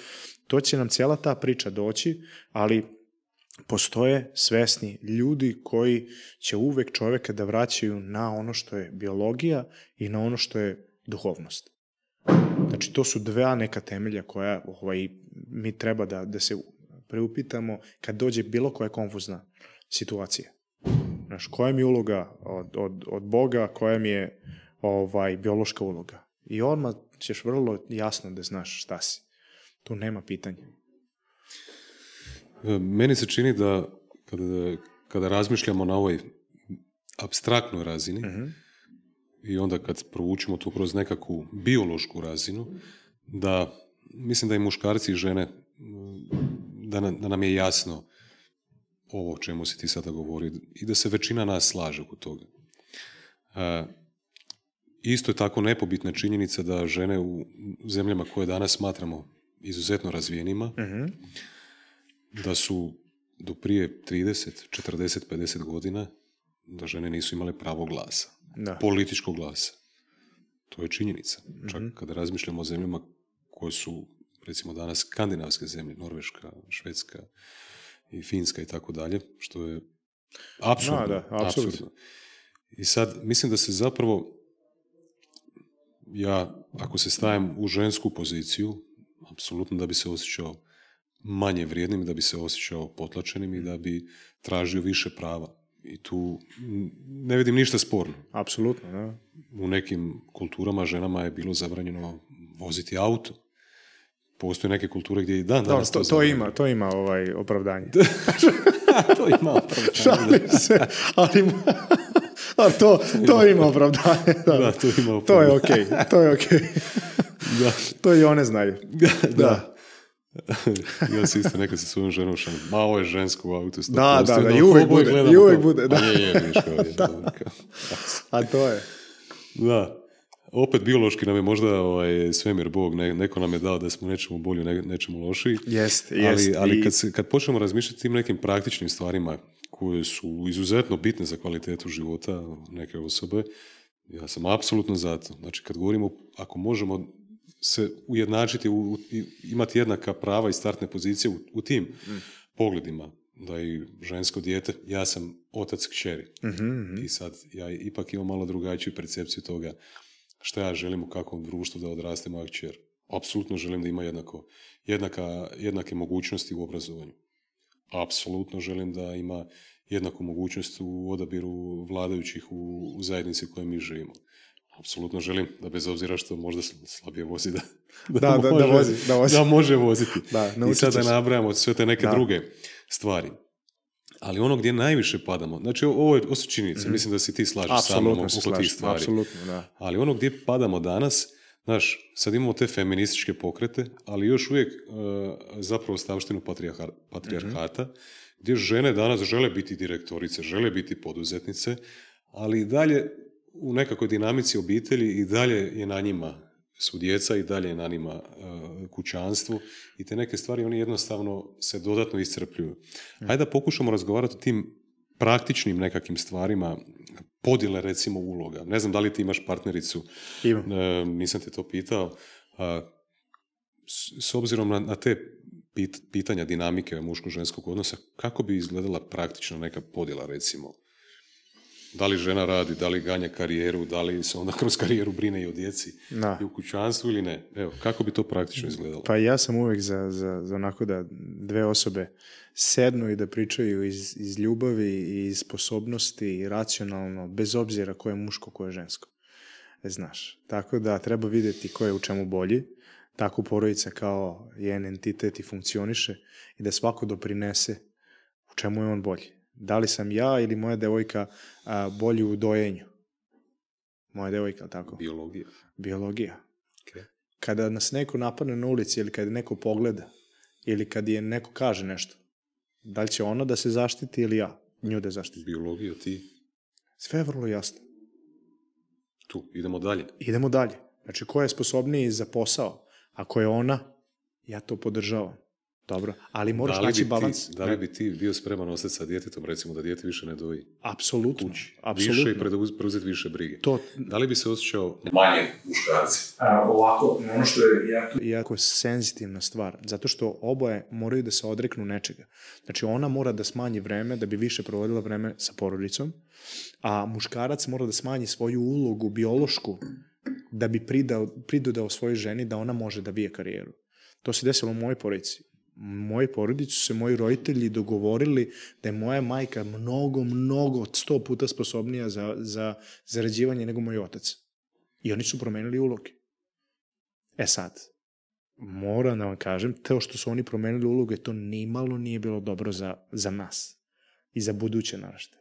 Speaker 2: To će nam cijela ta priča doći, ali postoje svesni ljudi koji će uvek čoveka da vraćaju na ono što je biologija i na ono što je duhovnost. Znači, to su dva neka temelja koja ovaj, mi treba da, da se preupitamo kad dođe bilo koja konfuzna situacija. Znaš, koja mi je uloga od, od, od Boga, koja mi je ovaj, biološka uloga. I odmah ćeš vrlo jasno da znaš šta si. Tu nema pitanja.
Speaker 1: E, meni se čini da kada, kada razmišljamo na ovoj abstraktnoj razini, uh mhm. -huh i onda kad provučimo to kroz nekakvu biološku razinu, da mislim da i muškarci i žene, da, na- da nam je jasno ovo o čemu si ti sada govori i da se većina nas slaže oko toga. E, isto je tako nepobitna činjenica da žene u zemljama koje danas smatramo izuzetno razvijenima,
Speaker 2: Mhm.
Speaker 1: Da su do prije 30, 40, 50 godina da žene nisu imale pravo glasa,
Speaker 2: Da.
Speaker 1: političkog glasa. To je činjenica. Čak kada razmišljamo o zemljama koje su recimo danas skandinavske zemlje, Norveška, Švedska i Finska i tako dalje, što je apsurdno.
Speaker 2: Da, da,
Speaker 1: apsurdno. I sad, mislim da se zapravo ja, ako se stavim u žensku poziciju, apsolutno da bi se osjećao manje vrijednim, da bi se osjećao potlačenim i da bi tražio više prava. I tu ne vidim ništa sporno.
Speaker 2: Apsolutno, da.
Speaker 1: U nekim kulturama ženama je bilo zabranjeno voziti auto. Postoje neke kulture gdje i dan danas
Speaker 2: to, to
Speaker 1: zabranjeno.
Speaker 2: ima, to ima ovaj opravdanje.
Speaker 1: to ima opravdanje.
Speaker 2: Šalim se, ali, ali to, to ima opravdanje. Da,
Speaker 1: Da, to ima
Speaker 2: To je
Speaker 1: opravdanje.
Speaker 2: okej, to je okej.
Speaker 1: Da.
Speaker 2: To i one znaju.
Speaker 1: da. ja se isto nekad sa svojom ženom šalim. Ma, ovo je žensko u autu.
Speaker 2: Da, da, da,
Speaker 1: Onda
Speaker 2: i uvek bude, i uvek bude, da.
Speaker 1: "A je, je, kao.
Speaker 2: A to je.
Speaker 1: Da. Opet biološki nam je možda ovaj, svemir Bog, ne, neko nam je dao da smo nečemu bolji, ne, nečemu lošiji.
Speaker 2: Jest,
Speaker 1: ali,
Speaker 2: jest.
Speaker 1: ali
Speaker 2: I-
Speaker 1: kad, se, kad počnemo razmišljati tim nekim praktičnim stvarima koje su izuzetno bitne za kvalitetu života neke osobe, ja sam apsolutno za to. Znači, kad govorimo, ako možemo se ujednačiti, u, imati jednaka prava i startne pozicije u, u tim pogledima, da i žensko dijete, ja sam otac kćeri.
Speaker 2: Mhm,
Speaker 1: I sad ja ipak imam malo drugačiju percepciju toga šta ja želim u kakvom društvu da odraste moja kćer. Apsolutno želim da ima jednako, jednaka, jednake mogućnosti u obrazovanju. Apsolutno želim da ima jednaku mogućnost u odabiru vladajućih u, u zajednici u kojoj mi živimo. Apsolutno želim da bez obzira što možda sl- slabije vozi da,
Speaker 2: Da, da, da vozi, da vozi.
Speaker 1: da može voziti.
Speaker 2: Da,
Speaker 1: I
Speaker 2: naučit
Speaker 1: sad da nabrajamo sve te neke
Speaker 2: Da.
Speaker 1: druge stvari. Ali ono gdje najviše padamo, znači ovo, je, su činjenice, mislim da se ti slažeš sa mnom oko tih stvari.
Speaker 2: apsolutno, da.
Speaker 1: Ali ono gdje padamo danas, znaš, sad imamo te feminističke pokrete, ali još uvijek e, zapravo stavštinu patrijarha- patrijarhata, gdje žene danas žele biti direktorice, žele biti poduzetnice, ali i dalje u nekakvoj dinamici obitelji i dalje je na njima su djeca i dalje je na njima kućanstvo i te neke stvari oni jednostavno se dodatno iscrpljuju. Hajde da pokušamo razgovarati o tim praktičnim nekakvim stvarima, podjele recimo uloga. Ne znam da li ti imaš partnericu,
Speaker 2: Imam.
Speaker 1: e, nisam te to pitao. A, s, s obzirom na, na te pit- pitanja dinamike muško-ženskog odnosa, kako bi izgledala praktično neka podjela recimo? Da li žena radi, da li ganja karijeru, da li se onda kroz karijeru brine i o djeci
Speaker 2: Da.
Speaker 1: i u kućanstvu ili ne? Evo, kako bi to praktično izgledalo?
Speaker 2: Pa ja sam uvijek za, za, za onako da dve osobe sednu i da pričaju iz, iz ljubavi i iz sposobnosti i racionalno, bez obzira ko je muško, ko je žensko. E, Znaš, tako da treba vidjeti ko je u čemu bolji, tako porodica kao jedan entitet i funkcioniše i da svako doprinese u čemu je on bolji. Da li sam ja ili moja devojka a, bolji u dojenju? Moja devojka, tako?
Speaker 1: Biologija.
Speaker 2: Biologija.
Speaker 1: Okay.
Speaker 2: Kada nas neko napadne na ulici ili kada neko pogleda ili kad je neko kaže nešto, da li će ona da se zaštiti ili ja nju da zaštiti?
Speaker 1: Biologija, ti
Speaker 2: Sve je vrlo jasno.
Speaker 1: tu. Idemo dalje.
Speaker 2: Idemo dalje. Znači, ko je sposobniji za posao? Ako je ona, ja to podržavam. Dobro, ali moraš
Speaker 1: da
Speaker 2: naći balans.
Speaker 1: Ti, da li bi ti bio spreman ostati sa djetetom, recimo da dijete više ne doji
Speaker 2: Apsolutno.
Speaker 1: kući?
Speaker 2: Apsolutno.
Speaker 1: Više i preuz- preuzeti više brige.
Speaker 2: To,
Speaker 1: Da li bi se osjećao manje muškarci?
Speaker 2: Ovako, ono što je jako... jako senzitivna stvar, zato što oboje moraju da se odreknu nečega. Znači, ona mora da smanji vreme da bi više provodila vreme sa porodicom, a muškarac mora da smanji svoju ulogu biološku da bi pridao, pridodao svojoj ženi da ona može da bije karijeru. To se desilo u mojoj porodici. U mojoj porodici su se moji roditelji dogovorili da je moja majka mnogo, mnogo, sto puta sposobnija za, za zarađivanje nego moj otac. I oni su promenili uloge. E sad, moram da vam kažem, to što su oni promenili uloge, to nimalo nije bilo dobro za, za nas i za buduće narašte.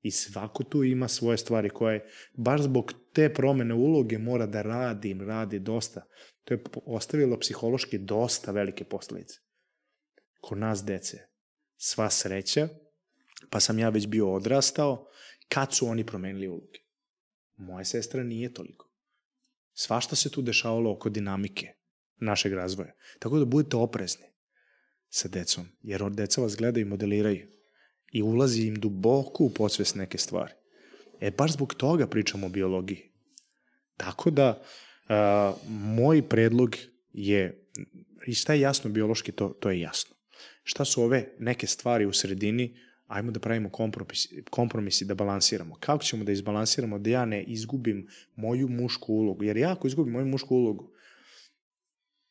Speaker 2: I svako tu ima svoje stvari koje, baš zbog te promene uloge mora da radi, radi dosta. To je ostavilo psihološki dosta velike posledice. Kod nas dece. Sva sreća, pa sam ja već bio odrastao, kad su oni promenili uloge. Moja sestra nije toliko. Svašta se tu dešavalo oko dinamike našeg razvoja. Tako da budete oprezni sa decom, jer od deca vas gledaju i modeliraju i ulazi im duboko u podsvest neke stvari. E, baš zbog toga pričamo o biologiji. Tako da, a, moj predlog je, i šta je jasno biološki, to, to je jasno. Šta su ove neke stvari u sredini, ajmo da pravimo kompromis, kompromisi, da balansiramo. Kako ćemo da izbalansiramo da ja ne izgubim moju mušku ulogu? Jer ja ako izgubim moju mušku ulogu,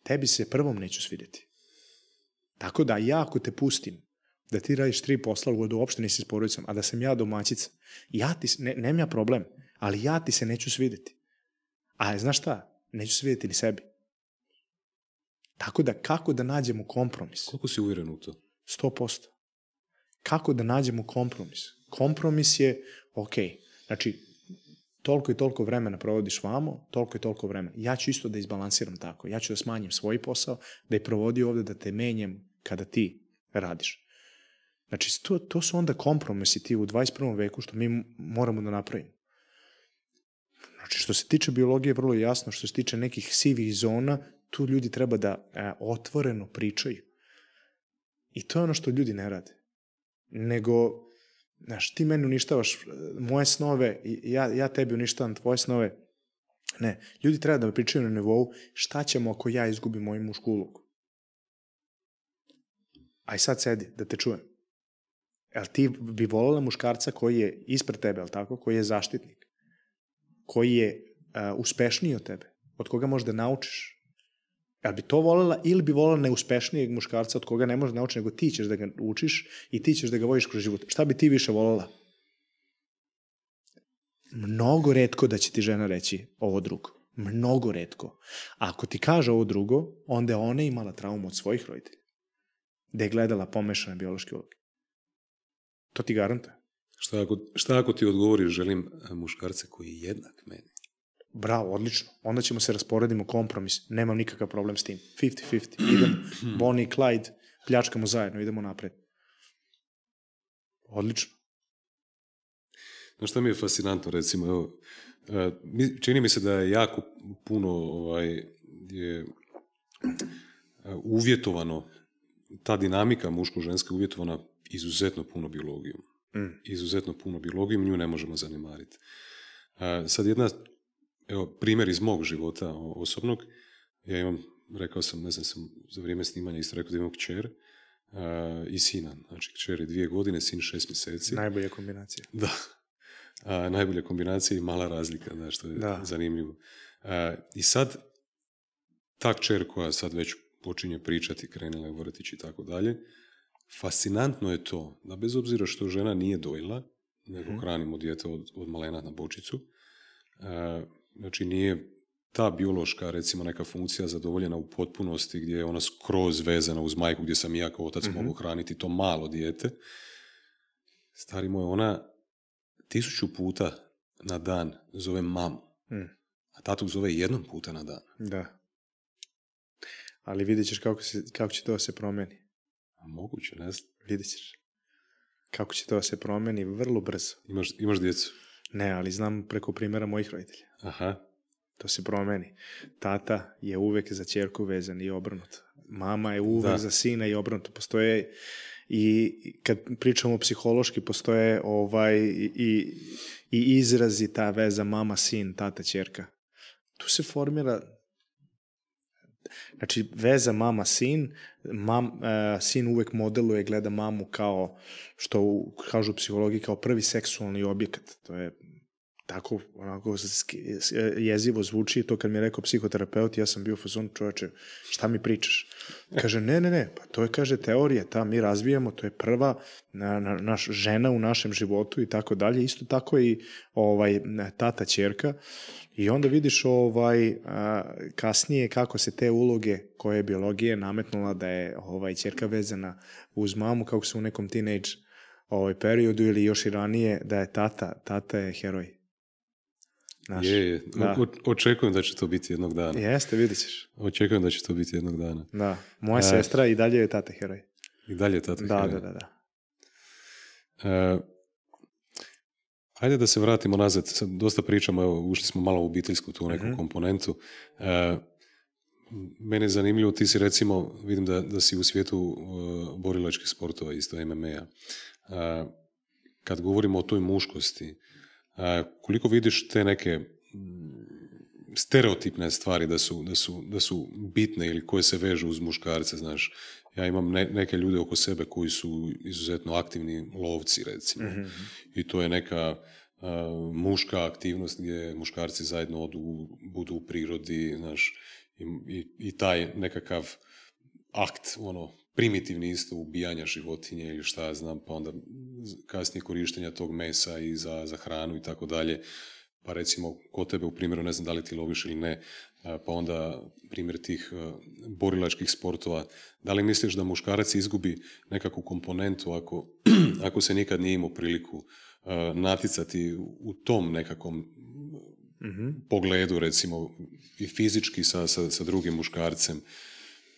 Speaker 2: tebi se prvom neću svideti. Tako da ja ako te pustim da ti radiš tri posla u da uopšte nisi s porodicom, a da sam ja domaćica, ja ti, ne, nemam ja problem, ali ja ti se neću svideti. A znaš šta? Neću svideti ni sebi. Tako da kako da nađemo kompromis?
Speaker 1: Koliko si uvjeren u to?
Speaker 2: 100%. Kako da nađemo kompromis? Kompromis je, ok, znači, toliko i toliko vremena provodiš vamo, toliko i toliko vremena. Ja ću isto da izbalansiram tako. Ja ću da smanjim svoj posao, da je provodi ovde, da te menjem kada ti radiš. Znači, to, to su onda kompromisi ti u 21. veku što mi moramo da napravimo. Znači, što se tiče biologije, vrlo jasno, što se tiče nekih sivih zona, tu ljudi treba da e, otvoreno pričaju. I to je ono što ljudi ne rade. Nego, znaš, ti meni uništavaš e, moje snove, ja, ja tebi uništavam tvoje snove. Ne, ljudi treba da pričaju na nivou šta ćemo ako ja izgubim moju mušku ulogu. Aj sad sedi, da te čujem. Jel ti bi volila muškarca koji je ispred tebe, jel tako? Koji je zaštitnik? Koji je uh, uspešniji od tebe? Od koga možeš da naučiš? Jel bi to volela ili bi volela neuspešnijeg muškarca od koga ne možeš naučiš, nego ti ćeš da ga učiš i ti ćeš da ga voliš kroz život? Šta bi ti više volela? Mnogo redko da će ti žena reći ovo drugo. Mnogo redko. A ako ti kaže ovo drugo, onda je ona imala traumu od svojih roditelja. Da je gledala pomešane biološke uloge. To ti garanta.
Speaker 1: Šta ako, šta ako ti odgovoriš, želim e, muškarce koji je jednak meni?
Speaker 2: Bravo, odlično. Onda ćemo se rasporedimo kompromis. Nemam nikakav problem s tim. 50-50. Idemo. Bonnie i Clyde, pljačkamo zajedno, idemo napred. Odlično.
Speaker 1: Znaš šta mi je fascinantno, recimo, evo, e, čini mi se da je jako puno ovaj, je e, uvjetovano, ta dinamika muško-ženska uvjetovana izuzetno puno biologijom. Mm. Izuzetno puno biologijom, nju ne možemo zanemariti. sad jedna, evo, primjer iz mog života osobnog, ja imam, rekao sam, ne znam, sam za vrijeme snimanja isto rekao da imam kćer i sina. Znači, kćer je dvije godine, sin šest mjeseci.
Speaker 2: Najbolja kombinacija.
Speaker 1: Da. A, najbolja kombinacija i mala razlika, da, što je da. zanimljivo. A, I sad, ta kćer koja sad već počinje pričati, krenula je vrtić i tako dalje, fascinantno je to da bez obzira što žena nije dojela, nego hmm. hranimo dijete od, od malena na bočicu, e, znači nije ta biološka, recimo, neka funkcija zadovoljena u potpunosti gdje je ona skroz vezana uz majku, gdje sam ja kao otac mm-hmm. mogu hraniti to malo dijete. Stari moj, ona tisuću puta na dan zove mamu, mm. a tatu zove jednom puta na dan.
Speaker 2: Da. Ali vidjet ćeš kako, se, kako će to da se promeni.
Speaker 1: A moguće, ne znam.
Speaker 2: Vidjet ćeš. Kako će to da se promeni vrlo brzo.
Speaker 1: Imaš, imaš djecu?
Speaker 2: Ne, ali znam preko primjera mojih roditelja.
Speaker 1: Aha.
Speaker 2: To se promeni. Tata je uvek za čerku vezan i obrnuto. Mama je uvek da. za sina i obrnuto. Postoje i kad pričamo psihološki, postoje ovaj i, i izrazi ta veza mama-sin, tata-čerka. Tu se formira Znači, veza mama-sin, mam, uh, sin uvek modeluje, gleda mamu kao, što kažu psihologiji, kao prvi seksualni objekat. To je tako onako jezivo zvuči to kad mi je rekao psihoterapeut ja sam bio fazon čoveče šta mi pričaš? Kaže ne ne ne pa to je kaže teorija ta mi razvijamo to je prva na, na, naš žena u našem životu i tako dalje. Isto tako i ovaj tata ćerka. I onda vidiš ovaj a, kasnije kako se te uloge koje je biologije nametnula da je ovaj ćerka vezana uz mamu kako se u nekom teenage ovaj periodu ili još i ranije da je tata, tata je heroj.
Speaker 1: Znaš, je, je. Da. O, očekujem da će to biti jednog dana.
Speaker 2: Jeste, vidit ćeš.
Speaker 1: Očekujem da će to biti jednog dana.
Speaker 2: Da. Moja e, sestra i dalje je tata heroj.
Speaker 1: I dalje je tata
Speaker 2: da,
Speaker 1: heroj.
Speaker 2: Da, da, da.
Speaker 1: E, ajde da se vratimo nazad. Sad dosta pričamo, evo, ušli smo malo u obiteljsku tu neku mm-hmm. komponentu. E, mene je zanimljivo, ti si recimo, vidim da, da si u svijetu uh, borilačkih sportova, isto MMA-a. Uh, kad govorimo o toj muškosti, koliko vidiš te neke stereotipne stvari da su, da su, da su bitne ili koje se vežu uz muškarce, znaš. Ja imam neke ljude oko sebe koji su izuzetno aktivni lovci, recimo. mm I to je neka muška aktivnost gdje muškarci zajedno odu, budu u prirodi, znaš, i, i, i taj nekakav akt, ono, primitivni isto ubijanja životinje ili šta ja znam, pa onda kasnije korištenja tog mesa i za, za hranu i tako dalje. Pa recimo, kod tebe u primjeru, ne znam da li ti loviš ili ne, pa onda primjer tih borilačkih sportova. Da li misliš da muškarac izgubi nekakvu komponentu ako, ako se nikad nije imao priliku naticati u tom nekakvom mm pogledu, recimo, i fizički sa, sa, sa drugim muškarcem?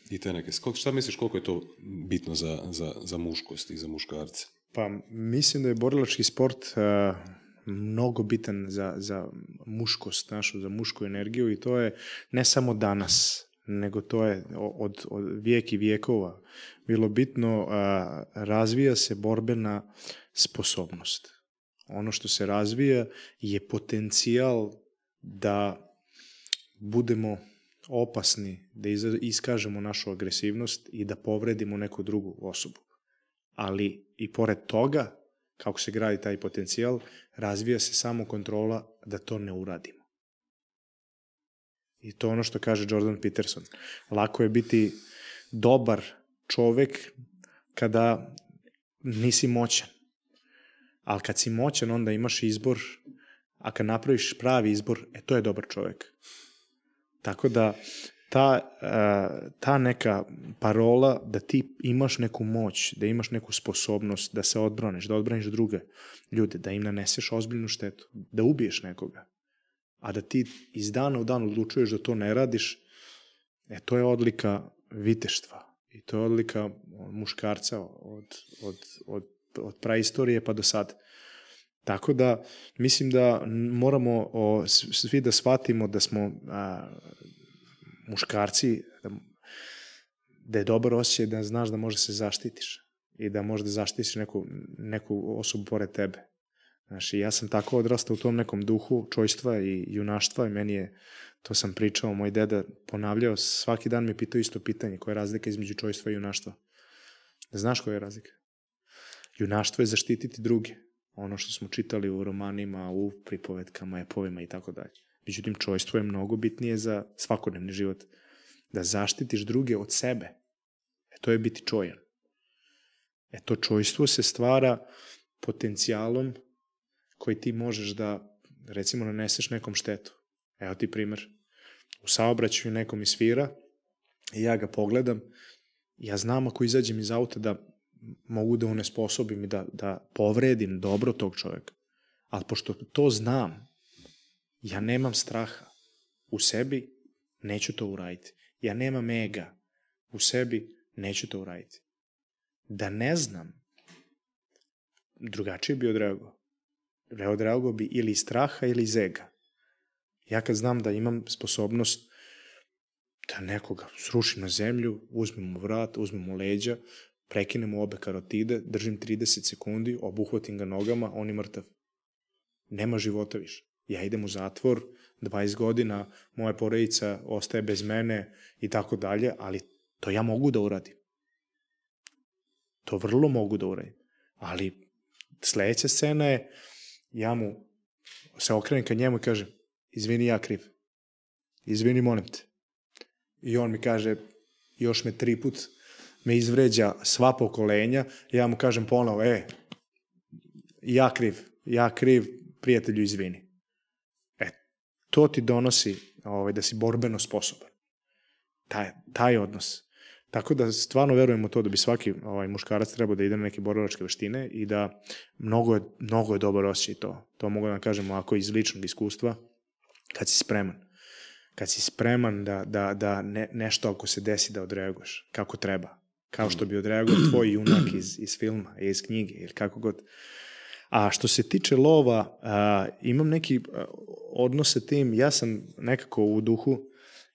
Speaker 1: I te neke. Šta misliš koliko je to bitno za, za, za muškost i za muškarce?
Speaker 2: Pa mislim da je borilački sport uh, mnogo bitan za, za muškost našu, za mušku energiju i to je ne samo danas, nego to je od, od vijek i vijekova bilo bitno, uh, razvija se borbena sposobnost. Ono što se razvija je potencijal da budemo opasni da iskažemo našu agresivnost i da povredimo neku drugu osobu. Ali i pored toga, kako se gradi taj potencijal, razvija se samo kontrola da to ne uradimo. I to ono što kaže Jordan Peterson. Lako je biti dobar čovek kada nisi moćan. Ali kad si moćan, onda imaš izbor, a kad napraviš pravi izbor, e to je dobar čovek. Tako da ta, e, ta neka parola da ti imaš neku moć, da imaš neku sposobnost da se odbraniš, da odbraniš druge ljude, da im naneseš ozbiljnu štetu, da ubiješ nekoga, a da ti iz dana u dan odlučuješ da to ne radiš, e, to je odlika viteštva i to je odlika muškarca od, od, od, od praistorije pa do sad. Tako da mislim da moramo o, svi da shvatimo da smo a, muškarci, da, da je dobar osjećaj da znaš da može se zaštitiš i da možeš da zaštitiš neku, neku osobu pored tebe. Znaš, ja sam tako odrastao u tom nekom duhu čojstva i junaštva i meni je, to sam pričao, moj deda ponavljao, svaki dan mi pitao isto pitanje, koja je razlika između čojstva i junaštva. Da znaš koja je razlika? Junaštvo je zaštititi druge, ono što smo čitali u romanima, u pripovetkama, epovima i tako dalje. Međutim, čojstvo je mnogo bitnije za svakodnevni život. Da zaštitiš druge od sebe. E to je biti čojan. E to čojstvo se stvara potencijalom koji ti možeš da, recimo, naneseš nekom štetu. Evo ti primer. U saobraćaju nekom svira i ja ga pogledam ja znam ako izađem iz auta da mogu da unesposobim i da, da povredim dobro tog čoveka. Ali pošto to znam, ja nemam straha u sebi, neću to uraditi. Ja nemam ega u sebi, neću to uraditi. Da ne znam, drugačije bi odreagovao. Odreagovao bi ili iz straha ili iz ega. Ja kad znam da imam sposobnost da nekoga srušim na zemlju, uzmem mu vrat, uzmem mu leđa, prekinem obe karotide, držim 30 sekundi, obuhvatim ga nogama, on je mrtav. Nema života više. Ja idem u zatvor, 20 godina, moja porodica ostaje bez mene i tako dalje, ali to ja mogu da uradim. To vrlo mogu da uradim. Ali sledeća scena je, ja mu se okrenem ka njemu i kažem, izvini ja kriv. Izvini, molim te. I on mi kaže, još me tri put me izvređa sva pokolenja, ja mu kažem ponovo, e, ja kriv, ja kriv, prijatelju, izvini. E, to ti donosi ovaj, da si borbeno sposoban. Taj, taj odnos. Tako da stvarno verujem u to da bi svaki ovaj, muškarac trebao da ide na neke borilačke veštine i da mnogo je, mnogo je dobar osjećaj to. To mogu da vam kažem ovako iz ličnog iskustva, kad si spreman. Kad si spreman da, da, da ne, nešto ako se desi da odreaguješ kako treba. Kao što bi odreagovao tvoj junak iz, iz filma, iz knjige ili kako god. A što se tiče lova, a, imam neki odnos sa tim, ja sam nekako u duhu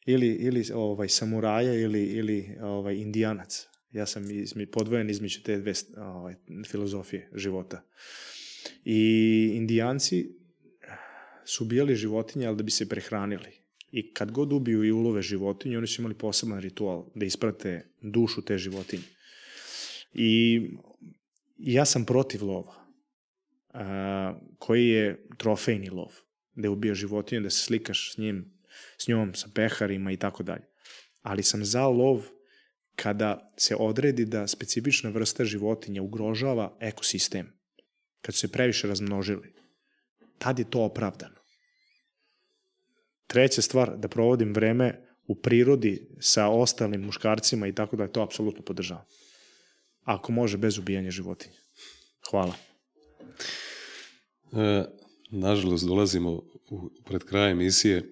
Speaker 2: ili, ili ovaj, samuraja ili, ili ovaj, indijanac. Ja sam izmi, podvojen između te dve ovaj, filozofije života. I indijanci su ubijali životinje, ali da bi se prehranili. I kad god ubiju i ulove životinje, oni su imali poseban ritual da isprate dušu te životinje. I ja sam protiv lova, a, koji je trofejni lov, da ubija životinje, da se slikaš s njim, s njom, sa peharima i tako dalje. Ali sam za lov kada se odredi da specifična vrsta životinja ugrožava ekosistem, kad su se previše razmnožili, tad je to opravdano. Treća stvar, da provodim vreme u prirodi sa ostalim muškarcima i tako da to apsolutno podržavam. Ako može, bez ubijanja životinja. Hvala.
Speaker 1: E, nažalost, dolazimo u, pred kraj emisije,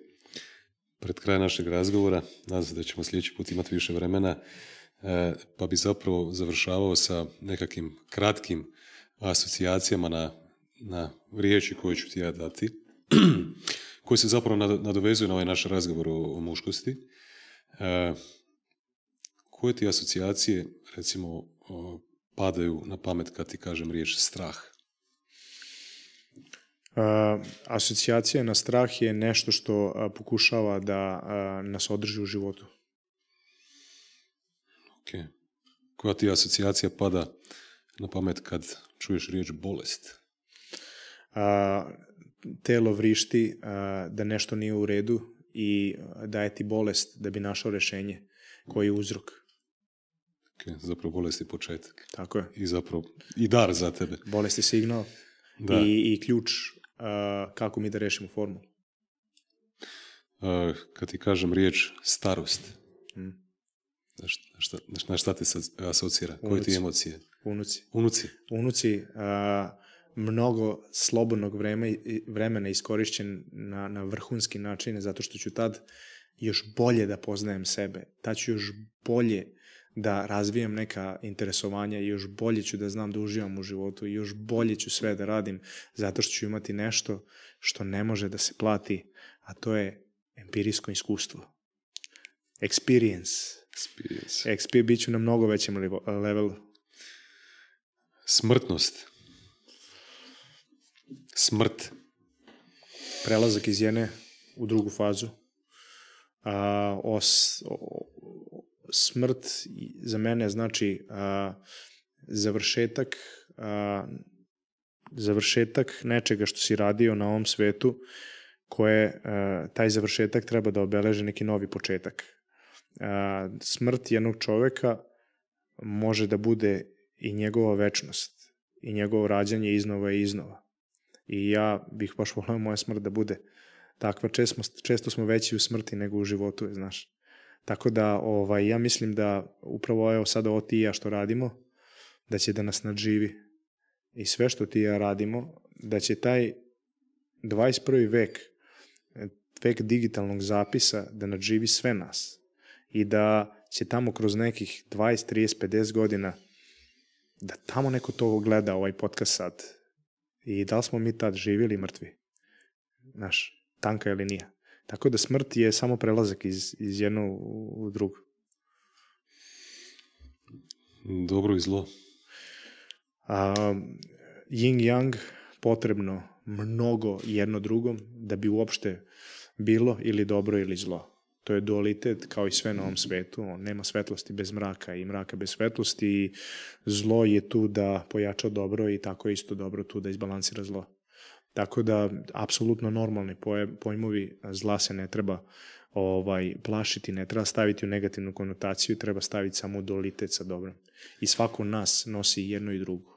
Speaker 1: pred kraj našeg razgovora. Nadam se da ćemo sljedeći put imati više vremena, e, pa bi zapravo završavao sa nekakvim kratkim asocijacijama na, na riječi koje ću ti ja dati, koje se zapravo nadovezuju na ovaj naš razgovor o, o muškosti. E, koje ti asocijacije, recimo, o, padaju na pamet kad ti kažem riječ strah?
Speaker 2: Uh, asocijacija na strah je nešto što uh, pokušava da uh, nas održi u životu.
Speaker 1: Ok. Koja ti asocijacija pada na pamet kad čuješ riječ bolest?
Speaker 2: Uh, telo vrišti uh, da nešto nije u redu i daje ti bolest da bi našao rešenje koji je uzrok.
Speaker 1: Ok, zapravo bolest je početak.
Speaker 2: Tako je.
Speaker 1: I zapravo, i dar za tebe.
Speaker 2: Bolest je signal
Speaker 1: Da.
Speaker 2: i, i ključ uh, kako mi da rešimo formulu.
Speaker 1: Uh, kad ti kažem riječ starost,
Speaker 2: Mm.
Speaker 1: na šta, na šta, te asocira? Koje ti
Speaker 2: Unuci.
Speaker 1: emocije?
Speaker 2: Unuci.
Speaker 1: Unuci.
Speaker 2: Unuci, a, mnogo slobodnog vreme, vremena iskorišćen na, na vrhunski način, zato što ću tad još bolje da poznajem sebe. Tad ću još bolje da razvijam neka interesovanja i još bolje ću da znam da uživam u životu i još bolje ću sve da radim zato što ću imati nešto što ne može da se plati, a to je empirijsko iskustvo. Experience.
Speaker 1: Experience.
Speaker 2: XP bit ću na mnogo većem levelu.
Speaker 1: Smrtnost. Smrt.
Speaker 2: prelazak iz jedne u drugu fazu. A, os, o, smrt za mene znači a, završetak a, završetak nečega što si radio na ovom svetu koje a, taj završetak treba da obeleže neki novi početak. A, smrt jednog čoveka može da bude i njegova večnost i njegovo rađanje iznova i iznova. I ja bih baš volao moja smrt da bude takva. Često često smo veći u smrti nego u životu, znaš. Tako da, ovaj, ja mislim da upravo evo sada ovo ti i ja što radimo, da će da nas nadživi. I sve što ti i ja radimo, da će taj 21. vek, vek digitalnog zapisa, da nadživi sve nas. I da će tamo kroz nekih 20, 30, 50 godina da tamo neko to gleda ovaj podcast sad i da li smo mi tad živjeli mrtvi? Znaš, tanka ili nije. Tako da smrt je samo prelazak iz, iz jedno u, u drugo.
Speaker 1: Dobro i zlo.
Speaker 2: A, yin yang potrebno mnogo jedno drugom da bi uopšte bilo ili dobro ili zlo. To je dualitet kao i sve na ovom svetu. On nema svetlosti bez mraka i mraka bez svetlosti i zlo je tu da pojača dobro i tako je isto dobro tu da izbalansira zlo. Tako da, apsolutno normalni pojmovi zla se ne treba ovaj, plašiti, ne treba staviti u negativnu konotaciju, treba staviti samo dualitet sa dobrom. I svako nas nosi jedno i drugo.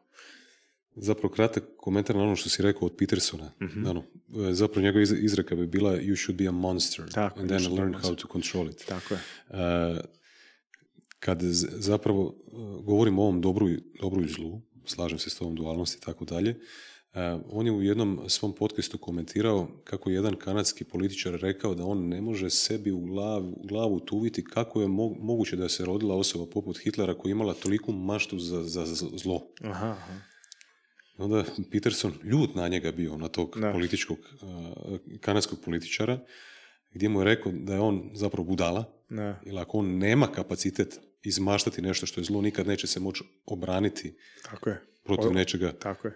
Speaker 1: Zapravo kratak komentar na ono što si rekao od Petersona.
Speaker 2: Mhm.
Speaker 1: Ano, e, zapravo njegova iz- izreka bi bila you should be a monster
Speaker 2: Tako,
Speaker 1: and then learn
Speaker 2: monster.
Speaker 1: how to control it.
Speaker 2: Tako je.
Speaker 1: E, kad zapravo uh, govorim o ovom dobru, dobru i zlu, slažem se s tom dualnosti i tako dalje, uh, on je u jednom svom podcastu komentirao kako je jedan kanadski političar rekao da on ne može sebi u glavu, u glavu tuviti kako je mo- moguće da se rodila osoba poput Hitlera koja je imala toliku maštu za, za za zlo.
Speaker 2: Aha, aha.
Speaker 1: Onda Peterson ljut na njega bio, na tog
Speaker 2: Da.
Speaker 1: političkog, uh, kanadskog političara, gdje mu je rekao da je on zapravo budala,
Speaker 2: Da.
Speaker 1: jer ako on nema kapacitet izmaštati nešto što je zlo, nikad neće se moći obraniti
Speaker 2: Tako je.
Speaker 1: protiv
Speaker 2: O-
Speaker 1: nečega.
Speaker 2: Tako je.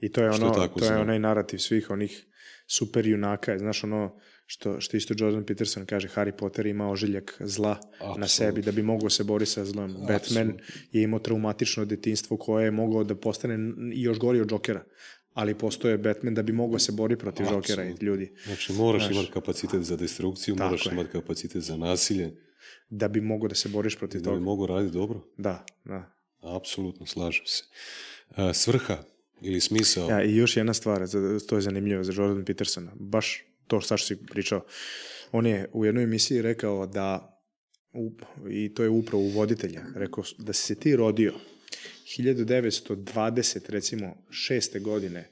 Speaker 2: I to je
Speaker 1: je
Speaker 2: ono,
Speaker 1: tako
Speaker 2: to je onaj narativ svih onih super junaka. Znaš ono što, što isto Jordan Peterson kaže, Harry Potter ima ožiljak zla na
Speaker 1: Apsolutno.
Speaker 2: sebi da bi mogao se boriti sa zlom. Batman je imao traumatično detinstvo koje je mogao da postane još gori od Jokera. Ali postoje Batman da bi mogao se boriti protiv Jokera i ljudi.
Speaker 1: Znači, moraš
Speaker 2: Znaš.
Speaker 1: imati kapacitet za destrukciju, moraš
Speaker 2: je.
Speaker 1: imati kapacitet za nasilje,
Speaker 2: Da bi mogao da se boriš protiv
Speaker 1: da bi
Speaker 2: toga.
Speaker 1: mogu raditi dobro.
Speaker 2: Da, da.
Speaker 1: Apsolutno, slažem se. Uh, svrha ili smisao,
Speaker 2: Ja, I još jedna stvar, to je zanimljivo za Jordan Petersona, baš to što si pričao. On je u jednoj emisiji rekao da, u- i to je upravo uvoditelja, rekao s- da si se ti rodio 1920, recimo, šeste godine,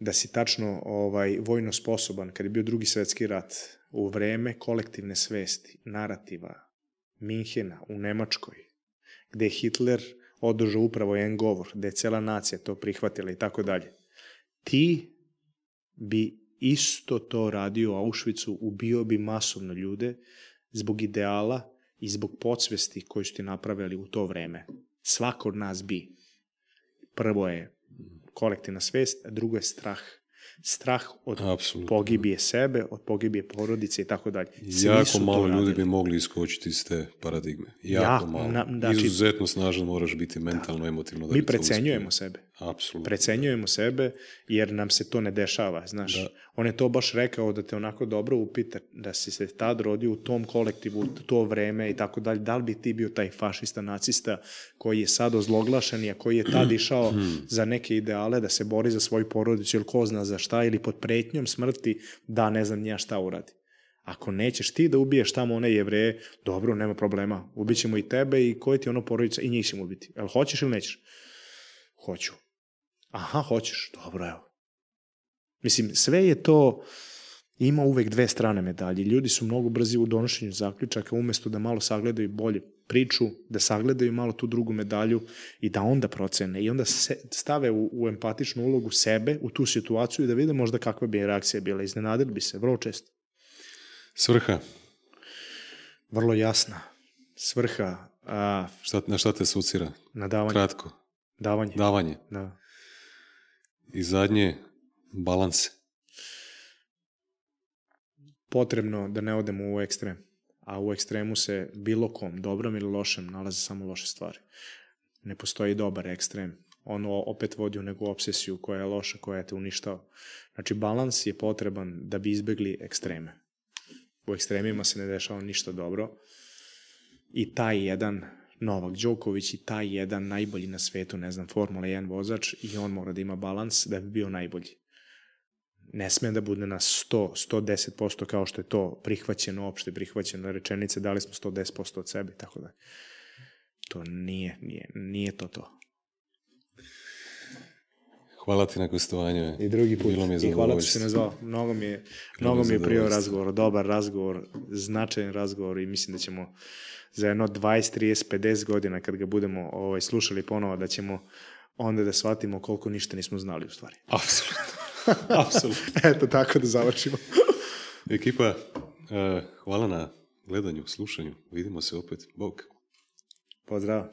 Speaker 2: da si tačno ovaj, vojno sposoban, kad je bio drugi svetski rat, u vreme kolektivne svesti, narativa, Minhena u Nemačkoj, gde je Hitler održao upravo jedan govor, da je cela nacija to prihvatila i tako dalje. Ti bi isto to radio u Auschwitzu, ubio bi masovno ljude zbog ideala i zbog podsvesti koju su ti napravili u to vreme. Svako od nas bi. Prvo je kolektivna svest, a drugo je strah. Strah od
Speaker 1: apsolutno.
Speaker 2: pogibije sebe, od pogibije porodice i tako dalje.
Speaker 1: Jako malo ljudi bi mogli iskočiti iz te paradigme. Jako,
Speaker 2: Jako,
Speaker 1: malo.
Speaker 2: na- znači-
Speaker 1: Izuzetno snažan moraš biti mentalno, emotivno. Da
Speaker 2: Mi precenjujemo sebe.
Speaker 1: Apsolutno.
Speaker 2: precenjujemo sebe jer nam se to ne dešava, znaš.
Speaker 1: Da.
Speaker 2: On je to baš rekao da te onako dobro upita da si se tad rodio u tom kolektivu, u to vreme i tako dalje, da li bi ti bio taj fašista, nacista koji je sad ozloglašen i a koji je tad išao za neke ideale da se bori za svoju porodicu ili ko zna za šta ili pod pretnjom smrti da ne znam nija šta uradi. Ako nećeš ti da ubiješ tamo one jevreje, dobro, nema problema. Ubićemo i tebe i koje ti ono porodica i njih ćemo ubiti. Jel hoćeš ili nećeš? Hoću. Aha, hoćeš. Dobro, evo. Mislim, sve je to ima uvek dve strane medalje. Ljudi su mnogo brzi u donošenju zaključaka, umesto da malo sagledaju bolje priču, da sagledaju malo tu drugu medalju i da onda procene i onda se stave u, u empatičnu ulogu sebe u tu situaciju i da vide možda kakva bi reakcija bila. Iznenadili bi se, vrlo često.
Speaker 1: Svrha.
Speaker 2: Vrlo jasna. Svrha, a,
Speaker 1: Šta, na šta te asocira?
Speaker 2: nadavanje.
Speaker 1: Kratko.
Speaker 2: Davanje.
Speaker 1: Davanje.
Speaker 2: Da.
Speaker 1: I zadnje, balans.
Speaker 2: potrebno da ne odemo u ekstrem. A u ekstremu se bilo kom, dobrom ili lošem, nalaze samo loše stvari. Ne postoji dobar ekstrem. Ono opet vodi u neku obsesiju koja je loša, koja te uništava. Znači, balans je potreban da bi izbegli ekstreme. U ekstremima se ne dešava ništa dobro. I taj jedan Novak Đoković i taj jedan najbolji na svetu, ne znam, Formula 1 vozač i on mora da ima balans da bi bio najbolji ne sme da bude na 100, 110% kao što je to prihvaćeno, opšte prihvaćeno rečenice, dali smo 110% od sebe, tako da. To nije, nije, nije to to.
Speaker 1: Hvala ti na gostovanju.
Speaker 2: I drugi put.
Speaker 1: Bilo mi je
Speaker 2: I hvala što si
Speaker 1: zadovoljstvo.
Speaker 2: me zvao. Mnogo mi je, mnogo
Speaker 1: mi je zadovoljstvo.
Speaker 2: razgovor, dobar razgovor, značajan razgovor i mislim da ćemo za jedno 20, 30, 50 godina kad ga budemo ovaj, slušali ponovo da ćemo onda da shvatimo koliko ništa nismo znali u stvari.
Speaker 1: Apsolutno. Apsolutno.
Speaker 2: Eto, tako da završimo.
Speaker 1: Ekipa, eh, hvala na gledanju, slušanju. Vidimo se opet. Bog.
Speaker 2: Pozdrav.